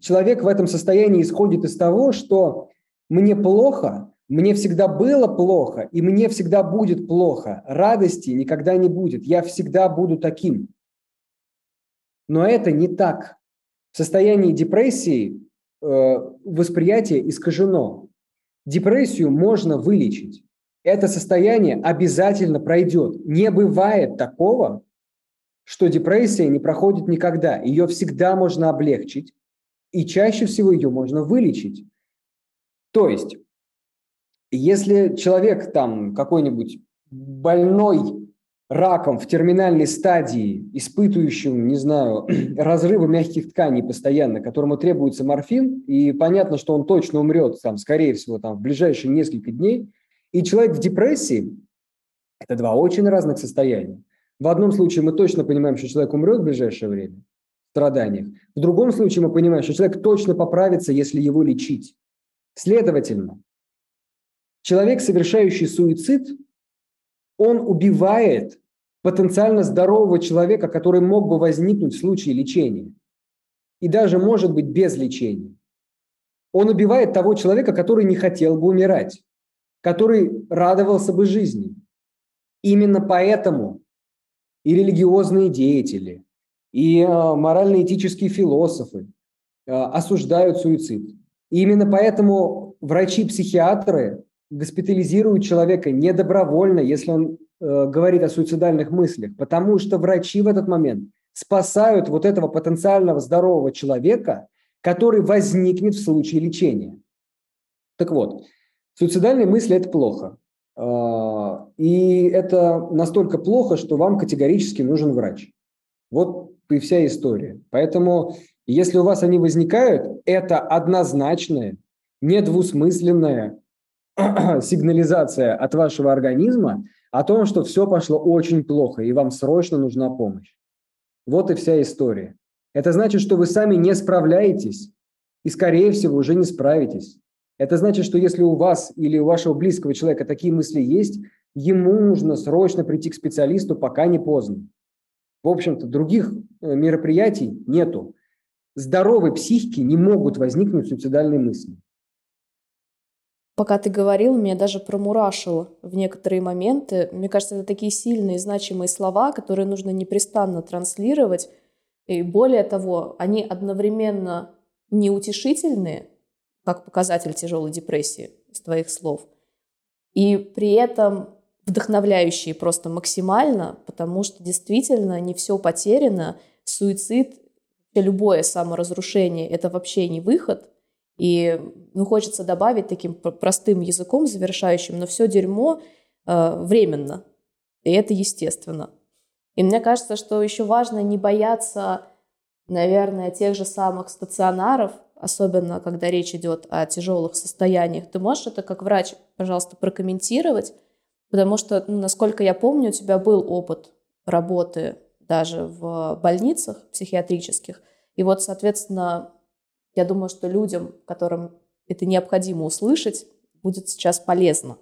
человек в этом состоянии исходит из того, что мне плохо, мне всегда было плохо, и мне всегда будет плохо. Радости никогда не будет. Я всегда буду таким. Но это не так. В состоянии депрессии э, восприятие искажено. Депрессию можно вылечить. Это состояние обязательно пройдет. Не бывает такого, что депрессия не проходит никогда. Ее всегда можно облегчить и чаще всего ее можно вылечить. То есть, если человек там какой-нибудь больной раком в терминальной стадии, испытывающим, не знаю, разрывы мягких тканей постоянно, которому требуется морфин, и понятно, что он точно умрет, там, скорее всего, там, в ближайшие несколько дней, и человек в депрессии, это два очень разных состояния. В одном случае мы точно понимаем, что человек умрет в ближайшее время, страданиях. В другом случае мы понимаем, что человек точно поправится, если его лечить. Следовательно, человек, совершающий суицид, он убивает потенциально здорового человека, который мог бы возникнуть в случае лечения. И даже может быть без лечения. Он убивает того человека, который не хотел бы умирать, который радовался бы жизни. Именно поэтому и религиозные деятели, и а, морально-этические философы а, осуждают суицид. И именно поэтому врачи-психиатры госпитализируют человека недобровольно, если он э, говорит о суицидальных мыслях, потому что врачи в этот момент спасают вот этого потенциального здорового человека, который возникнет в случае лечения. Так вот, суицидальные мысли – это плохо. Э, и это настолько плохо, что вам категорически нужен врач. Вот и вся история. Поэтому, если у вас они возникают, это однозначная, недвусмысленная сигнализация от вашего организма о том, что все пошло очень плохо, и вам срочно нужна помощь. Вот и вся история. Это значит, что вы сами не справляетесь, и, скорее всего, уже не справитесь. Это значит, что если у вас или у вашего близкого человека такие мысли есть, ему нужно срочно прийти к специалисту, пока не поздно. В общем-то, других э, мероприятий нету. Здоровой психики не могут возникнуть суицидальные мысли. Пока ты говорил, меня даже промурашило в некоторые моменты. Мне кажется, это такие сильные, значимые слова, которые нужно непрестанно транслировать. И более того, они одновременно неутешительные, как показатель тяжелой депрессии, с твоих слов, и при этом вдохновляющие просто максимально, потому что действительно не все потеряно. Суицид, любое саморазрушение – это вообще не выход. И ну, хочется добавить таким простым языком завершающим, но все дерьмо э, временно, и это естественно. И мне кажется, что еще важно не бояться, наверное, тех же самых стационаров, особенно когда речь идет о тяжелых состояниях. Ты можешь это как врач, пожалуйста, прокомментировать? Потому что, ну, насколько я помню, у тебя был опыт работы даже в больницах психиатрических. И вот, соответственно, я думаю, что людям, которым это необходимо услышать, будет сейчас полезно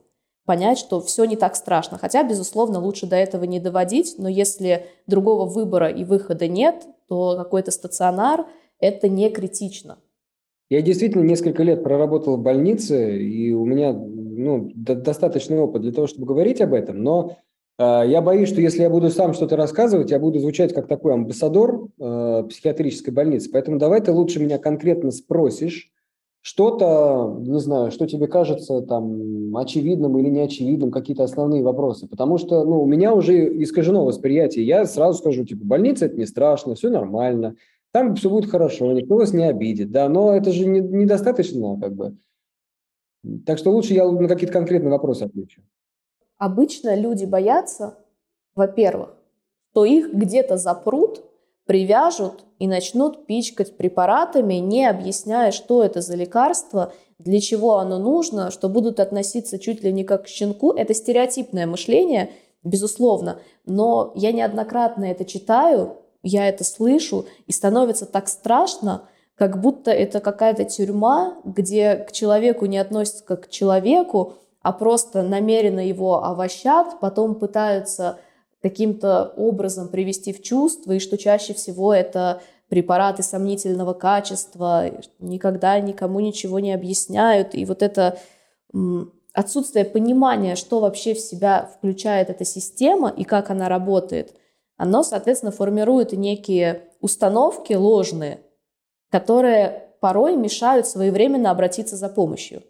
понять, что все не так страшно. Хотя, безусловно, лучше до этого не доводить, но если другого выбора и выхода нет, то какой-то стационар – это не критично. Я действительно несколько лет проработал в больнице, и у меня ну, достаточный опыт для того, чтобы говорить об этом, но э, я боюсь, что если я буду сам что-то рассказывать, я буду звучать как такой амбассадор э, психиатрической больницы. Поэтому давай ты лучше меня конкретно спросишь, что-то, не знаю, что тебе кажется там очевидным или неочевидным, какие-то основные вопросы. Потому что ну, у меня уже искажено восприятие. Я сразу скажу, типа, больница – это не страшно, все нормально, там все будет хорошо, никто вас не обидит. Да, но это же не, недостаточно, как бы. Так что лучше я на какие-то конкретные вопросы отвечу. Обычно люди боятся, во-первых, что их где-то запрут, привяжут и начнут пичкать препаратами, не объясняя, что это за лекарство, для чего оно нужно, что будут относиться чуть ли не как к щенку. Это стереотипное мышление, безусловно, но я неоднократно это читаю, я это слышу, и становится так страшно, как будто это какая-то тюрьма, где к человеку не относятся как к человеку, а просто намеренно его овощат, потом пытаются каким-то образом привести в чувство, и что чаще всего это препараты сомнительного качества, никогда никому ничего не объясняют. И вот это отсутствие понимания, что вообще в себя включает эта система и как она работает, оно, соответственно, формирует некие установки ложные, которые порой мешают своевременно обратиться за помощью.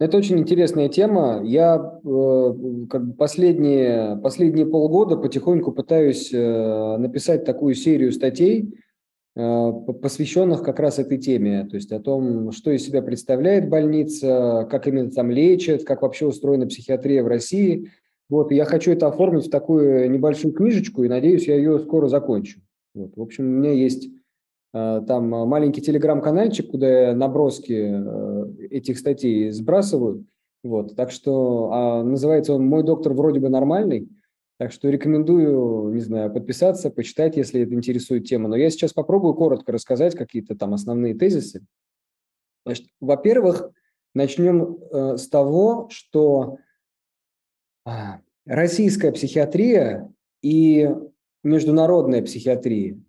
Это очень интересная тема. Я э, как бы последние, последние полгода потихоньку пытаюсь э, написать такую серию статей, э, посвященных как раз этой теме, то есть о том, что из себя представляет больница, как именно там лечат, как вообще устроена психиатрия в России. Вот, я хочу это оформить в такую небольшую книжечку, и надеюсь, я ее скоро закончу. Вот, в общем, у меня есть там маленький телеграм-канальчик, куда я наброски э, этих статей сбрасываю. Вот, так что а, называется он «Мой доктор вроде бы нормальный». Так что рекомендую, не знаю, подписаться, почитать, если это интересует тема. Но я сейчас попробую коротко рассказать какие-то там основные тезисы. Значит, во-первых, начнем э, с того, что э, российская психиатрия и международная психиатрия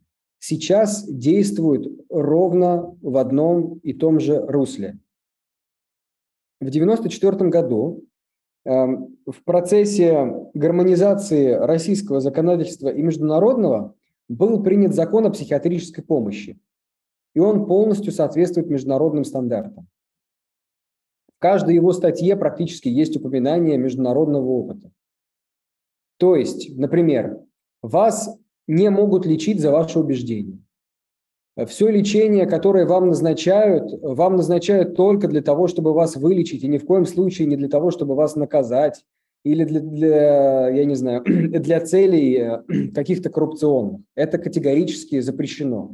сейчас действуют ровно в одном и том же русле. В 1994 году эм, в процессе гармонизации российского законодательства и международного был принят закон о психиатрической помощи, и он полностью соответствует международным стандартам. В каждой его статье практически есть упоминание международного опыта. То есть, например, вас не могут лечить за ваши убеждения. Все лечение, которое вам назначают, вам назначают только для того, чтобы вас вылечить, и ни в коем случае не для того, чтобы вас наказать или для, для я не знаю, для целей э, каких-то коррупционных. Это категорически запрещено.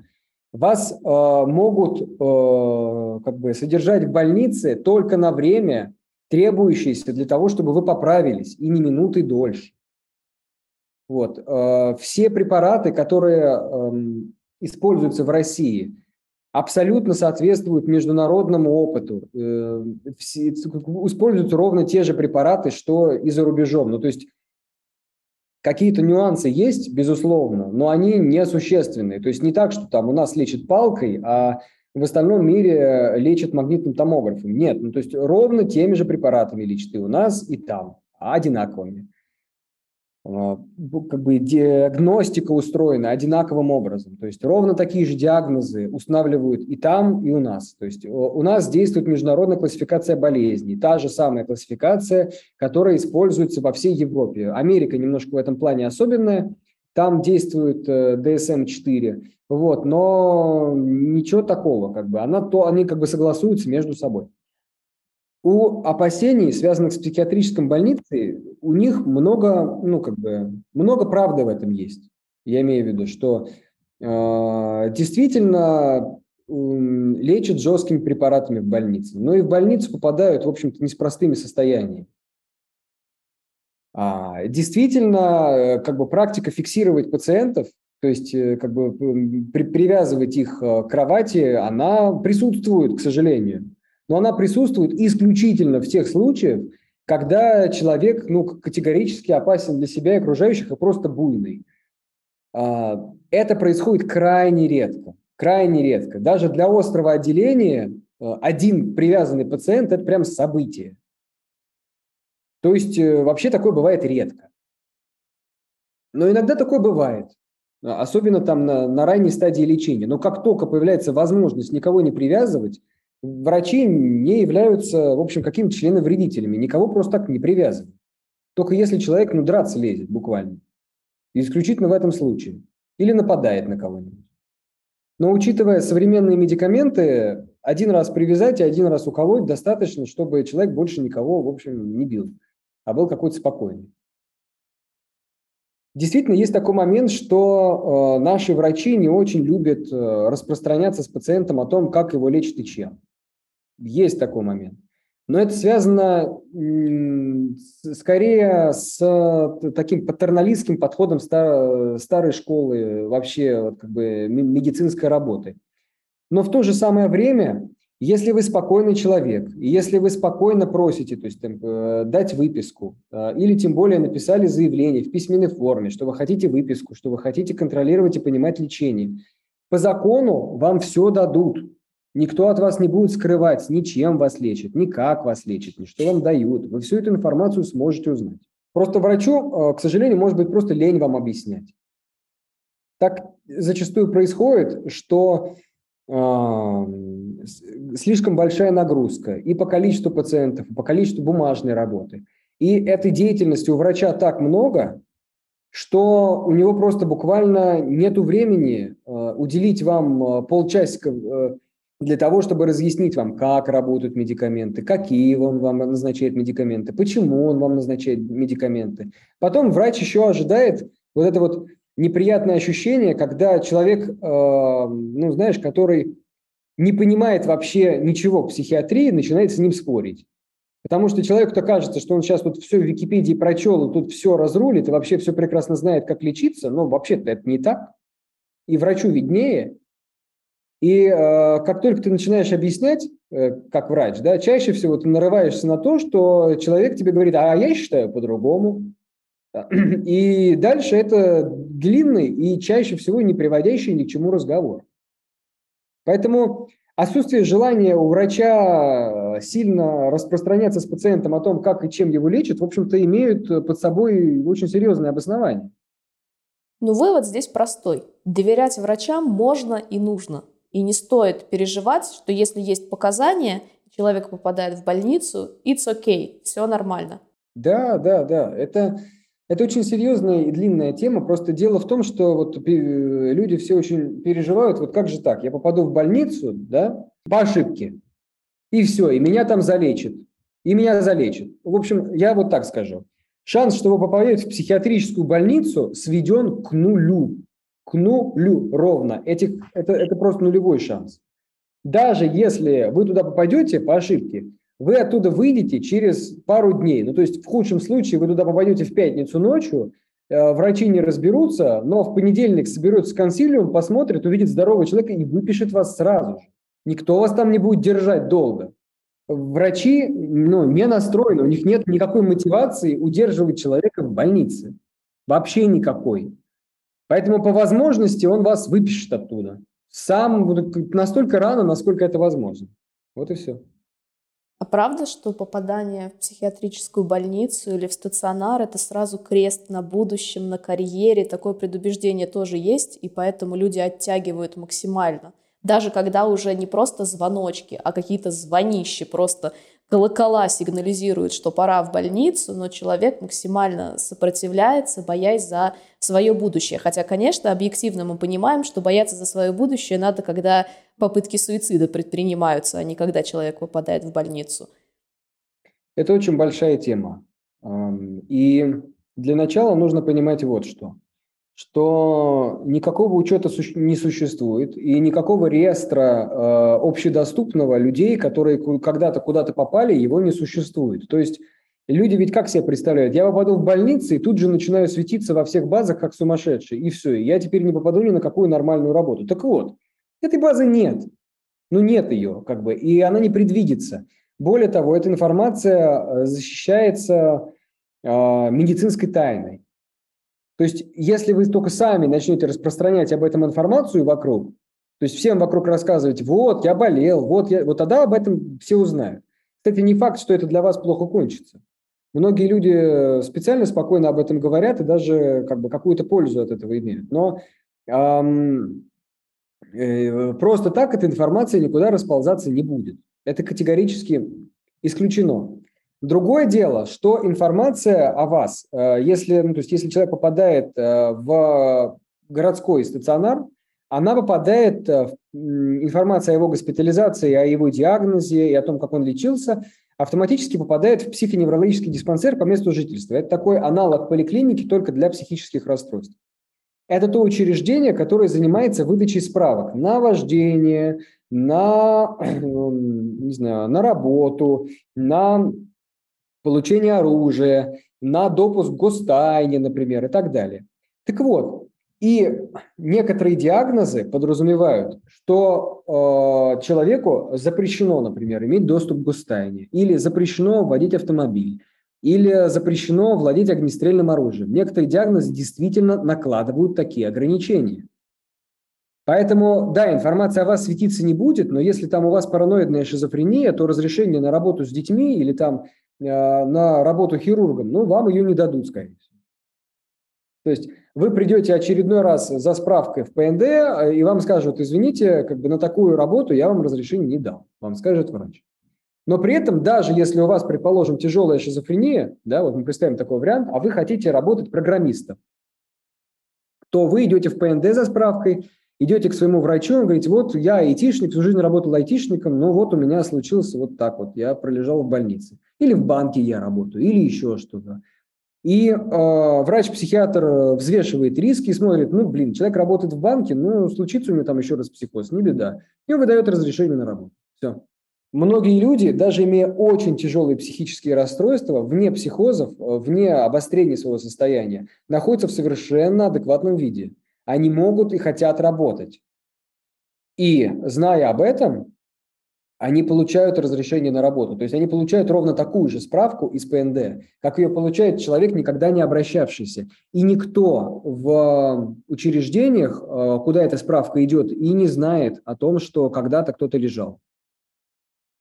Вас э, могут э, как бы содержать в больнице только на время, требующееся для того, чтобы вы поправились, и не минуты дольше. Вот. Э, все препараты, которые эм, используются в России, абсолютно соответствуют международному опыту. Э, используются ровно те же препараты, что и за рубежом. Ну, то есть какие-то нюансы есть, безусловно, но они несущественные. То есть не так, что там у нас лечат палкой, а в остальном мире лечат магнитным томографом. Нет, ну то есть ровно теми же препаратами лечат и у нас, и там, одинаковыми. А, как бы диагностика устроена одинаковым образом. То есть ровно такие же диагнозы устанавливают и там, и у нас. То есть у нас действует международная классификация болезней, та же самая классификация, которая используется во всей Европе. Америка немножко в этом плане особенная, там действует DSM-4, э, вот, но ничего такого, как бы, она, то, они как бы согласуются между собой. У опасений, связанных с психиатрической больницей, у них много, ну, как бы, много правды в этом есть. Я имею в виду, что э, действительно лечат жесткими препаратами в больнице. Но и в больницу попадают, в общем-то, не с простыми состояниями. А, действительно, э, как бы практика фиксировать пациентов, то есть э, как бы при, привязывать их э, к кровати, она присутствует, к сожалению. Но она присутствует исключительно в тех случаях, когда человек ну, категорически опасен для себя и окружающих и просто буйный. А, это происходит крайне редко. Крайне редко. Даже для острого отделения один привязанный пациент – это прям событие. То есть э, вообще такое бывает редко. Но иногда такое бывает, особенно там на, на ранней стадии лечения. Но как только появляется возможность никого не привязывать, врачи не являются, в общем, какими-то членовредителями. Никого просто так не привязывают. Только если человек, ну, драться лезет буквально. исключительно в этом случае. Или нападает на кого-нибудь. Но учитывая современные медикаменты, один раз привязать и один раз уколоть достаточно, чтобы человек больше никого, в общем, не бил а был какой-то спокойный. Действительно, есть такой момент, что э, наши врачи не очень любят э, распространяться с пациентом о том, как его лечат и чем. Есть такой момент. Но это связано скорее с э, таким патерналистским подходом стар, старой школы вообще как бы медицинской работы. Но в то же самое время если вы спокойный человек, если вы спокойно просите, то есть там, э, дать выписку, э, или тем более написали заявление в письменной форме, что вы хотите выписку, что вы хотите контролировать и понимать лечение, по закону вам все дадут. Никто от вас не будет скрывать, ничем вас лечат, ни как вас лечат, ни что вам дают. Вы всю эту информацию сможете узнать. Просто врачу, э, к сожалению, может быть просто лень вам объяснять. Так зачастую происходит, что слишком большая нагрузка и по количеству пациентов, и по количеству бумажной работы. И этой деятельности у врача так много, что у него просто буквально нет времени э, уделить вам э, полчасика для того, чтобы разъяснить вам, как работают медикаменты, какие он вам назначает медикаменты, почему он вам назначает медикаменты. Потом врач еще ожидает вот это вот неприятное ощущение, когда человек, ну, знаешь, который не понимает вообще ничего в психиатрии, начинает с ним спорить. Потому что человеку-то кажется, что он сейчас тут все в Википедии прочел, и тут все разрулит, и вообще все прекрасно знает, как лечиться, но вообще-то это не так. И врачу виднее. И э, как только ты начинаешь объяснять, э, как врач, да, чаще всего ты нарываешься на то, что человек тебе говорит, а я считаю по-другому. И дальше это длинный и чаще всего не приводящий ни к чему разговор. Поэтому отсутствие желания у врача э, сильно распространяться с пациентом о том, как и чем его лечат, в общем-то, имеют под собой очень серьезное обоснование. Но вывод здесь простой. Доверять врачам можно и нужно. И не стоит переживать, что если есть показания, человек попадает в больницу, it's okay, все нормально. Да, да, да. Это это очень серьезная и длинная тема. Просто дело в том, что вот люди все очень переживают, вот как же так, я попаду в больницу, да, по ошибке, и все, и меня там залечат, и меня залечат. В общем, я вот так скажу. Шанс, что вы попадете в психиатрическую больницу, сведен к нулю. К нулю ровно. Этих, это, это просто нулевой шанс. Даже если вы туда попадете по ошибке, вы оттуда выйдете через пару дней. Ну, то есть в худшем случае вы туда попадете в пятницу ночью, э, врачи не разберутся, но в понедельник соберется консилиум, посмотрит, увидит здорового человека и выпишет вас сразу же. Никто вас там не будет держать долго. Врачи ну, не настроены, у них нет никакой мотивации удерживать человека в больнице. Вообще никакой. Поэтому по возможности он вас выпишет оттуда. Сам настолько рано, насколько это возможно. Вот и все. А правда, что попадание в психиатрическую больницу или в стационар – это сразу крест на будущем, на карьере? Такое предубеждение тоже есть, и поэтому люди оттягивают максимально. Даже когда уже не просто звоночки, а какие-то звонищи, просто колокола сигнализируют, что пора в больницу, но человек максимально сопротивляется, боясь за свое будущее. Хотя, конечно, объективно мы понимаем, что бояться за свое будущее надо, когда попытки суицида предпринимаются, а не когда человек попадает в больницу. Это очень большая тема. И для начала нужно понимать вот что. Что никакого учета не существует и никакого реестра э, общедоступного людей, которые когда-то куда-то попали, его не существует. То есть люди ведь как себе представляют? Я попаду в больницу и тут же начинаю светиться во всех базах как сумасшедший, и все, я теперь не попаду ни на какую нормальную работу. Так вот, этой базы нет. Ну нет ее, как бы, и она не предвидится. Более того, эта информация э, защищается э, медицинской тайной. То есть, если вы только сами начнете распространять об этом информацию вокруг, то есть всем вокруг рассказывать, вот, я болел, вот, я, вот тогда об этом все узнают. Кстати, не факт, что это для вас плохо кончится. Многие люди специально спокойно об этом говорят и даже как бы какую-то пользу от этого имеют. Но эм, э, просто так эта информация никуда расползаться не будет. Это категорически исключено. Другое дело, что информация о вас, э, если, ну, то есть если человек попадает э, в городской стационар, она попадает, э, информация о его госпитализации, о его диагнозе и о том, как он лечился, автоматически попадает в психоневрологический диспансер по месту жительства. Это такой аналог поликлиники только для психических расстройств. Это то учреждение, которое занимается выдачей справок на вождение, на, не знаю, на работу, на получение оружия, на допуск гостайне, например, и так далее. Так вот, и некоторые диагнозы подразумевают, что э, человеку запрещено, например, иметь доступ к гостайне, или запрещено водить автомобиль, или запрещено владеть огнестрельным оружием. Некоторые диагнозы действительно накладывают такие ограничения. Поэтому, да, информация о вас светиться не будет, но если там у вас параноидная шизофрения, то разрешение на работу с детьми или там на работу хирургом, ну, вам ее не дадут, скорее всего. То есть вы придете очередной раз за справкой в ПНД, э, и вам скажут, извините, как бы на такую работу я вам разрешение не дал, вам скажет врач. Но при этом, даже если у вас, предположим, тяжелая шизофрения, да, вот мы представим такой вариант, а вы хотите работать программистом, то вы идете в ПНД за справкой, идете к своему врачу, он говорит, вот я айтишник, всю жизнь работал айтишником, но вот у меня случилось вот так вот, я пролежал в больнице. Или в банке я работаю, или еще что-то. И э, врач-психиатр взвешивает риски и смотрит, ну, блин, человек работает в банке, ну, случится у него там еще раз психоз, не беда. И он выдает разрешение на работу. Все. Многие люди, даже имея очень тяжелые психические расстройства, вне психозов, вне обострения своего состояния, находятся в совершенно адекватном виде. Они могут и хотят работать. И, зная об этом, они получают разрешение на работу. То есть они получают ровно такую же справку из ПНД, как ее получает человек, никогда не обращавшийся. И никто в учреждениях, э, куда эта справка идет, и не знает о том, что когда-то кто-то лежал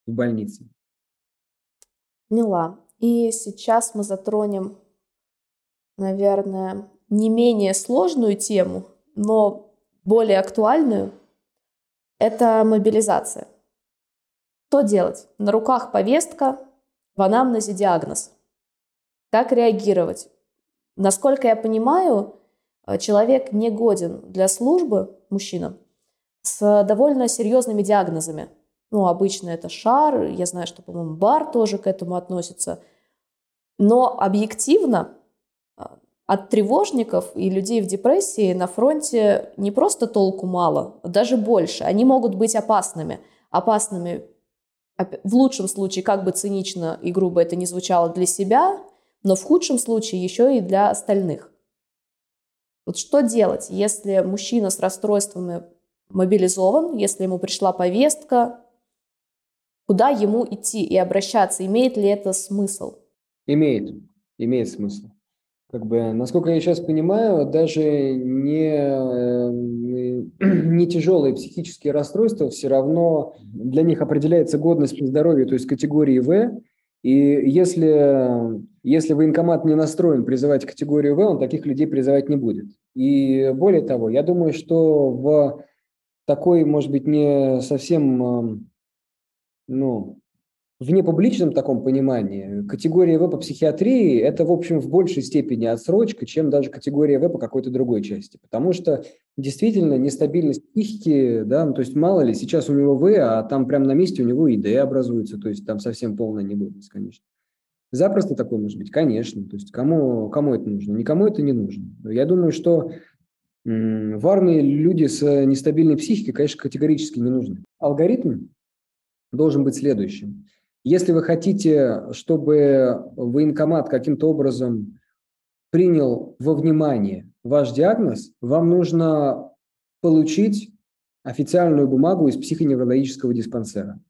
в больнице. Поняла. И сейчас мы затронем, наверное, не менее сложную тему, но более актуальную. Это мобилизация. Что делать? На руках повестка, в анамнезе диагноз. Как реагировать? Насколько я понимаю, э, человек не годен для службы, мужчина, с довольно серьезными диагнозами. Ну, обычно это шар, я знаю, что, по-моему, бар тоже к этому относится. Но объективно э, от тревожников и людей в депрессии на фронте не просто толку мало, даже больше. Они могут быть опасными. Опасными в лучшем случае, как бы цинично и грубо это не звучало для себя, но в худшем случае еще и для остальных. Вот что делать, если мужчина с расстройствами мобилизован, если ему пришла повестка, куда ему идти и обращаться, имеет ли это смысл? Имеет, имеет смысл. Как бы, насколько я сейчас понимаю, даже не эм, не тяжелые психические расстройства, все равно для них определяется годность по здоровью, то есть категории В. И если, если военкомат не настроен призывать категорию В, он таких людей призывать не будет. И более того, я думаю, что в такой, может быть, не совсем ну, в непубличном таком понимании категория В по психиатрии – это, в общем, в большей степени отсрочка, чем даже категория В по какой-то другой части. Потому что действительно нестабильность психики, да, ну, то есть мало ли, сейчас у него В, а там прямо на месте у него и Д образуется, то есть там совсем полная негодность, конечно. Запросто такое может быть, конечно. То есть кому, кому это нужно? Никому это не нужно. Я думаю, что В армии люди с нестабильной психикой, конечно, категорически не нужны. Алгоритм должен быть следующим. Если вы хотите, чтобы военкомат каким-то образом принял во внимание ваш диагноз, вам нужно получить официальную бумагу из психоневрологического диспансера.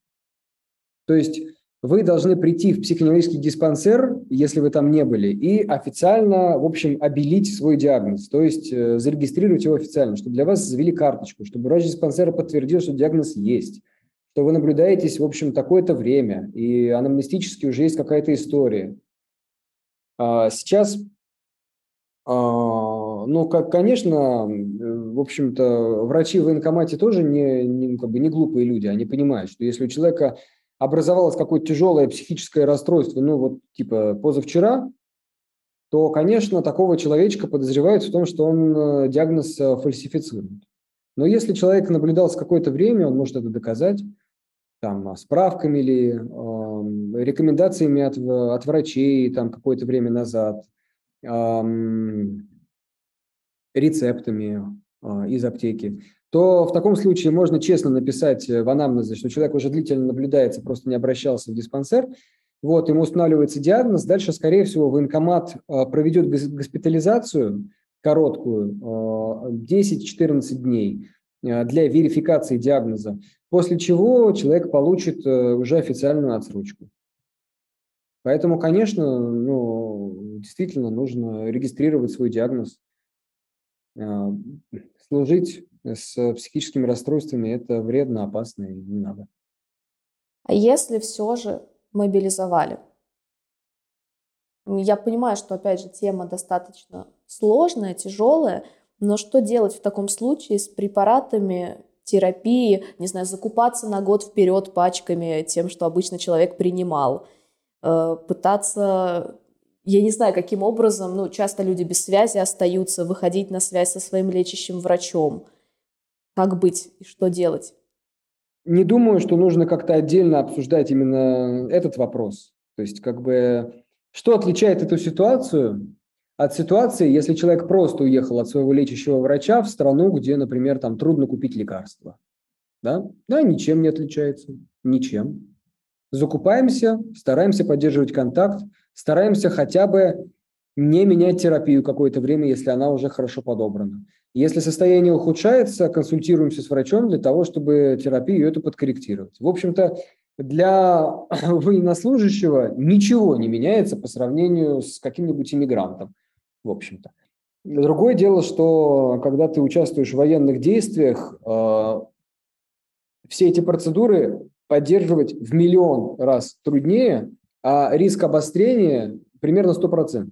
То есть вы должны прийти в психоневрологический диспансер, если вы там не были, и официально, в общем, обелить свой диагноз, то есть э, зарегистрировать его официально, чтобы для вас завели карточку, чтобы врач диспансера подтвердил, что диагноз есть, что вы наблюдаетесь, в общем, такое-то время, и анамнестически уже есть какая-то история. А сейчас, а, ну, как, конечно, в общем-то, врачи в военкомате тоже не, не, как бы не глупые люди, они понимают, что если у человека образовалось какое-то тяжелое психическое расстройство, ну вот типа позавчера, то, конечно, такого человечка подозревают в том, что он э, диагноз э, фальсифицирует. Но если человек наблюдался какое-то время, он может это доказать там, справками или э, рекомендациями от, от врачей там, какое-то время назад, э, рецептами э, из аптеки то в таком случае можно честно написать э, в анамнезе, что человек уже длительно наблюдается, просто не обращался в диспансер, вот, ему устанавливается диагноз, дальше, скорее всего, военкомат э, проведет госпитализацию короткую, 10-14 э, дней для верификации диагноза, после чего человек получит уже официальную отсрочку. Поэтому, конечно, ну, действительно нужно регистрировать свой диагноз, служить с психическими расстройствами это вредно, опасно и не надо. А если все же мобилизовали? Я понимаю, что, опять же, тема достаточно сложная, тяжелая, но что делать в таком случае с препаратами терапии, не знаю, закупаться на год вперед пачками тем, что обычно человек принимал, э, пытаться я не знаю, каким образом, ну, часто люди без связи остаются, выходить на связь со своим лечащим врачом. Как быть и что делать? Не думаю, что нужно как-то отдельно обсуждать именно этот вопрос. То есть, как бы, что отличает эту ситуацию от ситуации, если человек просто уехал от своего лечащего врача в страну, где, например, там трудно купить лекарства? Да? Да, ничем не отличается. Ничем. Закупаемся, стараемся поддерживать контакт, стараемся хотя бы не менять терапию какое-то время, если она уже хорошо подобрана. Если состояние ухудшается, консультируемся с врачом для того, чтобы терапию эту подкорректировать. В общем-то, для военнослужащего ничего не меняется по сравнению с каким-нибудь иммигрантом, в общем-то. Другое дело, что когда ты участвуешь в военных действиях, э, все эти процедуры поддерживать в миллион раз труднее, а риск обострения примерно 100%.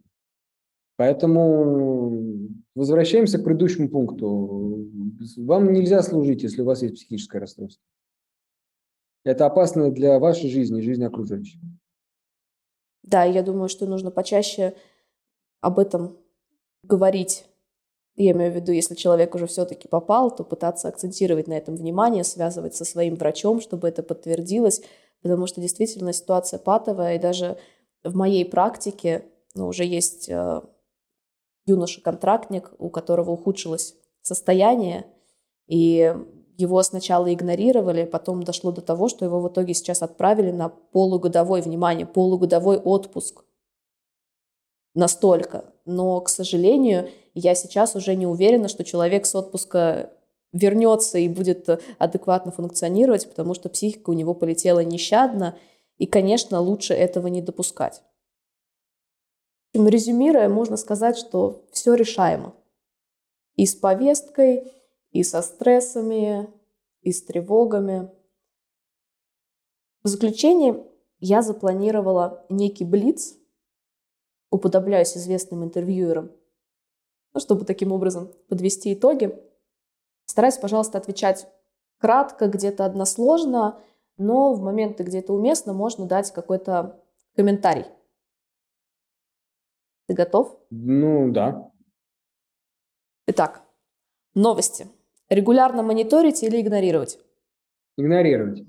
Поэтому возвращаемся к предыдущему пункту. Вам нельзя служить, если у вас есть психическое расстройство. Это опасно для вашей жизни и жизни окружающих. Да, я думаю, что нужно почаще об этом говорить. Я имею в виду, если человек уже все-таки попал, то пытаться акцентировать на этом внимание, связывать со своим врачом, чтобы это подтвердилось, потому что действительно ситуация патовая, и даже в моей практике ну, уже есть э, юноша-контрактник, у которого ухудшилось состояние, и его сначала игнорировали, потом дошло до того, что его в итоге сейчас отправили на полугодовой, внимание, полугодовой отпуск. Настолько. Но, к сожалению, я сейчас уже не уверена, что человек с отпуска вернется и будет адекватно функционировать, потому что психика у него полетела нещадно, и, конечно, лучше этого не допускать. Резюмируя, можно сказать, что все решаемо. И с повесткой, и со стрессами, и с тревогами. В заключение я запланировала некий блиц, уподобляюсь известным интервьюерам, ну, чтобы таким образом подвести итоги. Стараюсь, пожалуйста, отвечать кратко, где-то односложно, но в моменты, где это уместно, можно дать какой-то комментарий. Ты готов? Ну, да. Итак, новости. Регулярно мониторить или игнорировать? Игнорировать.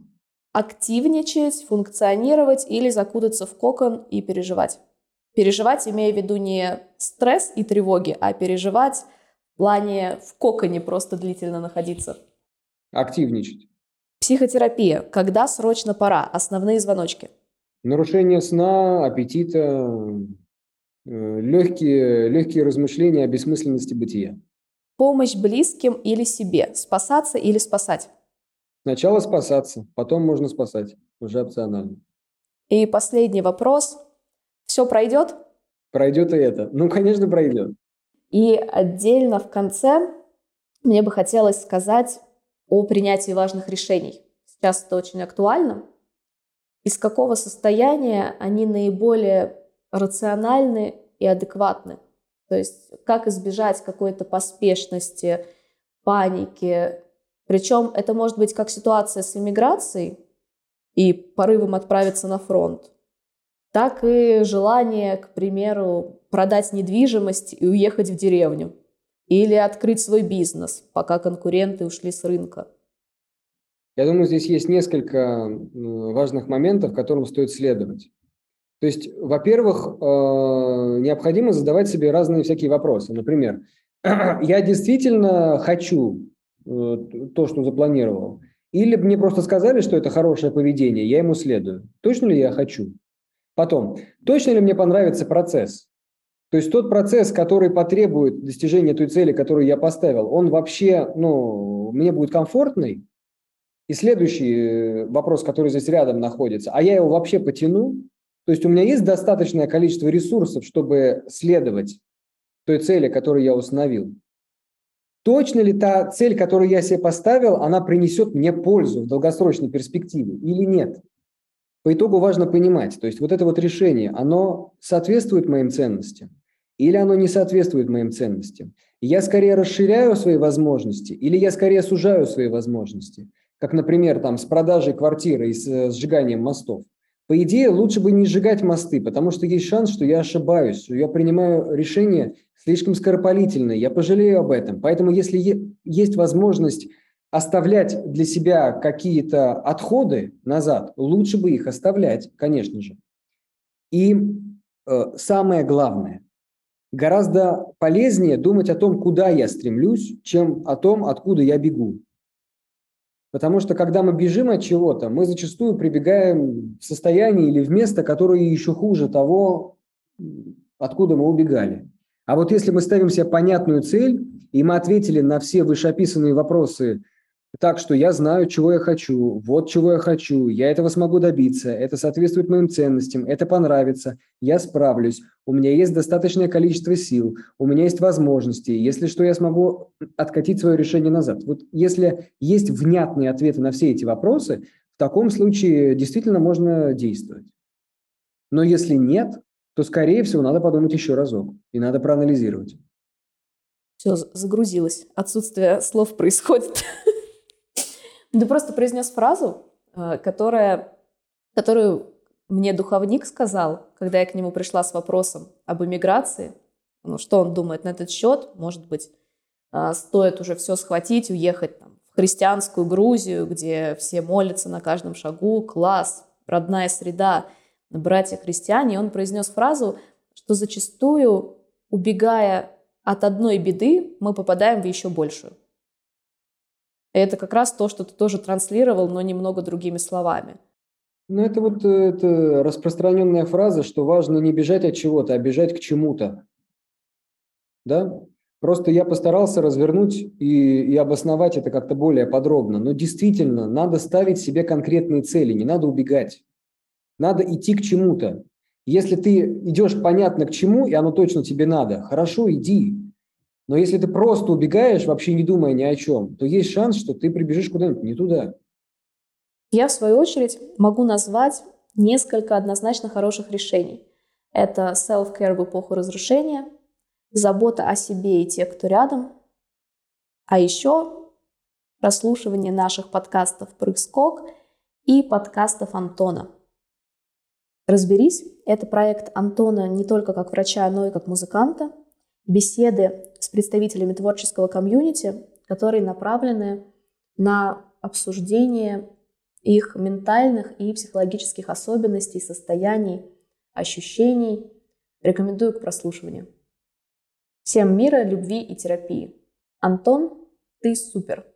Активничать, функционировать или закутаться в кокон и переживать? Переживать, имея в виду не стресс и тревоги, а переживать В плане в коконе просто длительно находиться. Активничать. Психотерапия. Когда срочно пора? Основные звоночки. Нарушение сна, аппетита, э, легкие, легкие размышления о бессмысленности бытия. Помощь близким или себе. Спасаться или спасать. Сначала спасаться, потом можно спасать. Уже опционально. И последний вопрос. Все пройдет? Пройдет и это. Ну, конечно, пройдет. И отдельно в конце мне бы хотелось сказать о принятии важных решений. Сейчас это очень актуально. Из какого состояния они наиболее рациональны и адекватны? То есть как избежать какой-то поспешности, паники. Причем это может быть как ситуация с иммиграцией и порывом отправиться на фронт, так и желание, к примеру, продать недвижимость и уехать в деревню. Или открыть свой бизнес, пока конкуренты ушли с рынка. Я думаю, здесь есть несколько важных моментов, которым стоит следовать. То есть, во-первых, э, необходимо задавать себе разные всякие вопросы. Например, я действительно хочу э, то, что запланировал, или мне просто сказали, что это хорошее поведение, я ему следую. Точно ли я хочу? Потом, точно ли мне понравится процесс? То есть тот процесс, который потребует достижения той цели, которую я поставил, он вообще, ну, мне будет комфортный? И следующий э, вопрос, который здесь рядом находится, а я его вообще потяну? То есть у меня есть достаточное количество ресурсов, чтобы следовать той цели, которую я установил? Точно ли та цель, которую я себе поставил, она принесет мне пользу в долгосрочной перспективе или нет? По итогу важно понимать, то есть вот это вот решение, оно соответствует моим ценностям или оно не соответствует моим ценностям. Я скорее расширяю свои возможности или я скорее сужаю свои возможности, как, например, там, с продажей квартиры и с э, сжиганием мостов. По идее, лучше бы не сжигать мосты, потому что есть шанс, что я ошибаюсь, что я принимаю решение слишком скоропалительное, я пожалею об этом. Поэтому если есть возможность оставлять для себя какие-то отходы назад, лучше бы их оставлять, конечно же. И э, самое главное, гораздо полезнее думать о том, куда я стремлюсь, чем о том, откуда я бегу. Потому что когда мы бежим от чего-то, мы зачастую прибегаем в состояние или в место, которое еще хуже того, откуда мы убегали. А вот если мы ставим себе понятную цель, и мы ответили на все вышеописанные вопросы так, что я знаю, чего я хочу, вот чего я хочу, я этого смогу добиться, это соответствует моим ценностям, это понравится, я справлюсь, у меня есть достаточное количество сил, у меня есть возможности, если что, я смогу откатить свое решение назад. Вот если есть внятные ответы на все эти вопросы, в таком случае действительно можно действовать. Но если нет, то, скорее всего, надо подумать еще разок и надо проанализировать. Все, загрузилось. Отсутствие слов происходит. Ты просто произнес фразу, э, которая, которую мне духовник сказал, когда я к нему пришла с вопросом об эмиграции. Ну, что он думает на этот счет? Может быть, э, стоит уже все схватить, уехать там, в христианскую Грузию, где все молятся на каждом шагу, класс, родная среда, братья-христиане. И он произнес фразу, что зачастую, убегая от одной беды, мы попадаем в еще большую. Это как раз то, что ты тоже транслировал, но немного другими словами. Ну, это вот э, это распространенная фраза, что важно не бежать от чего-то, а бежать к чему-то. Да? Просто я постарался развернуть и, и обосновать это как-то более подробно. Но действительно, надо ставить себе конкретные цели, не надо убегать. Надо идти к чему-то. Если ты идешь понятно к чему, и оно точно тебе надо, хорошо, иди. Но если ты просто убегаешь, вообще не думая ни о чем, то есть шанс, что ты прибежишь куда-нибудь не туда. Я, в свою очередь, могу назвать несколько однозначно хороших решений. Это self-care в эпоху разрушения, забота о себе и тех, кто рядом, а еще прослушивание наших подкастов «Прыг-скок» и подкастов Антона. «Разберись» — это проект Антона не только как врача, но и как музыканта – беседы с представителями творческого комьюнити, которые направлены на обсуждение их ментальных и психологических особенностей, состояний, ощущений. Рекомендую к прослушиванию. Всем мира, любви и терапии. Антон, ты супер.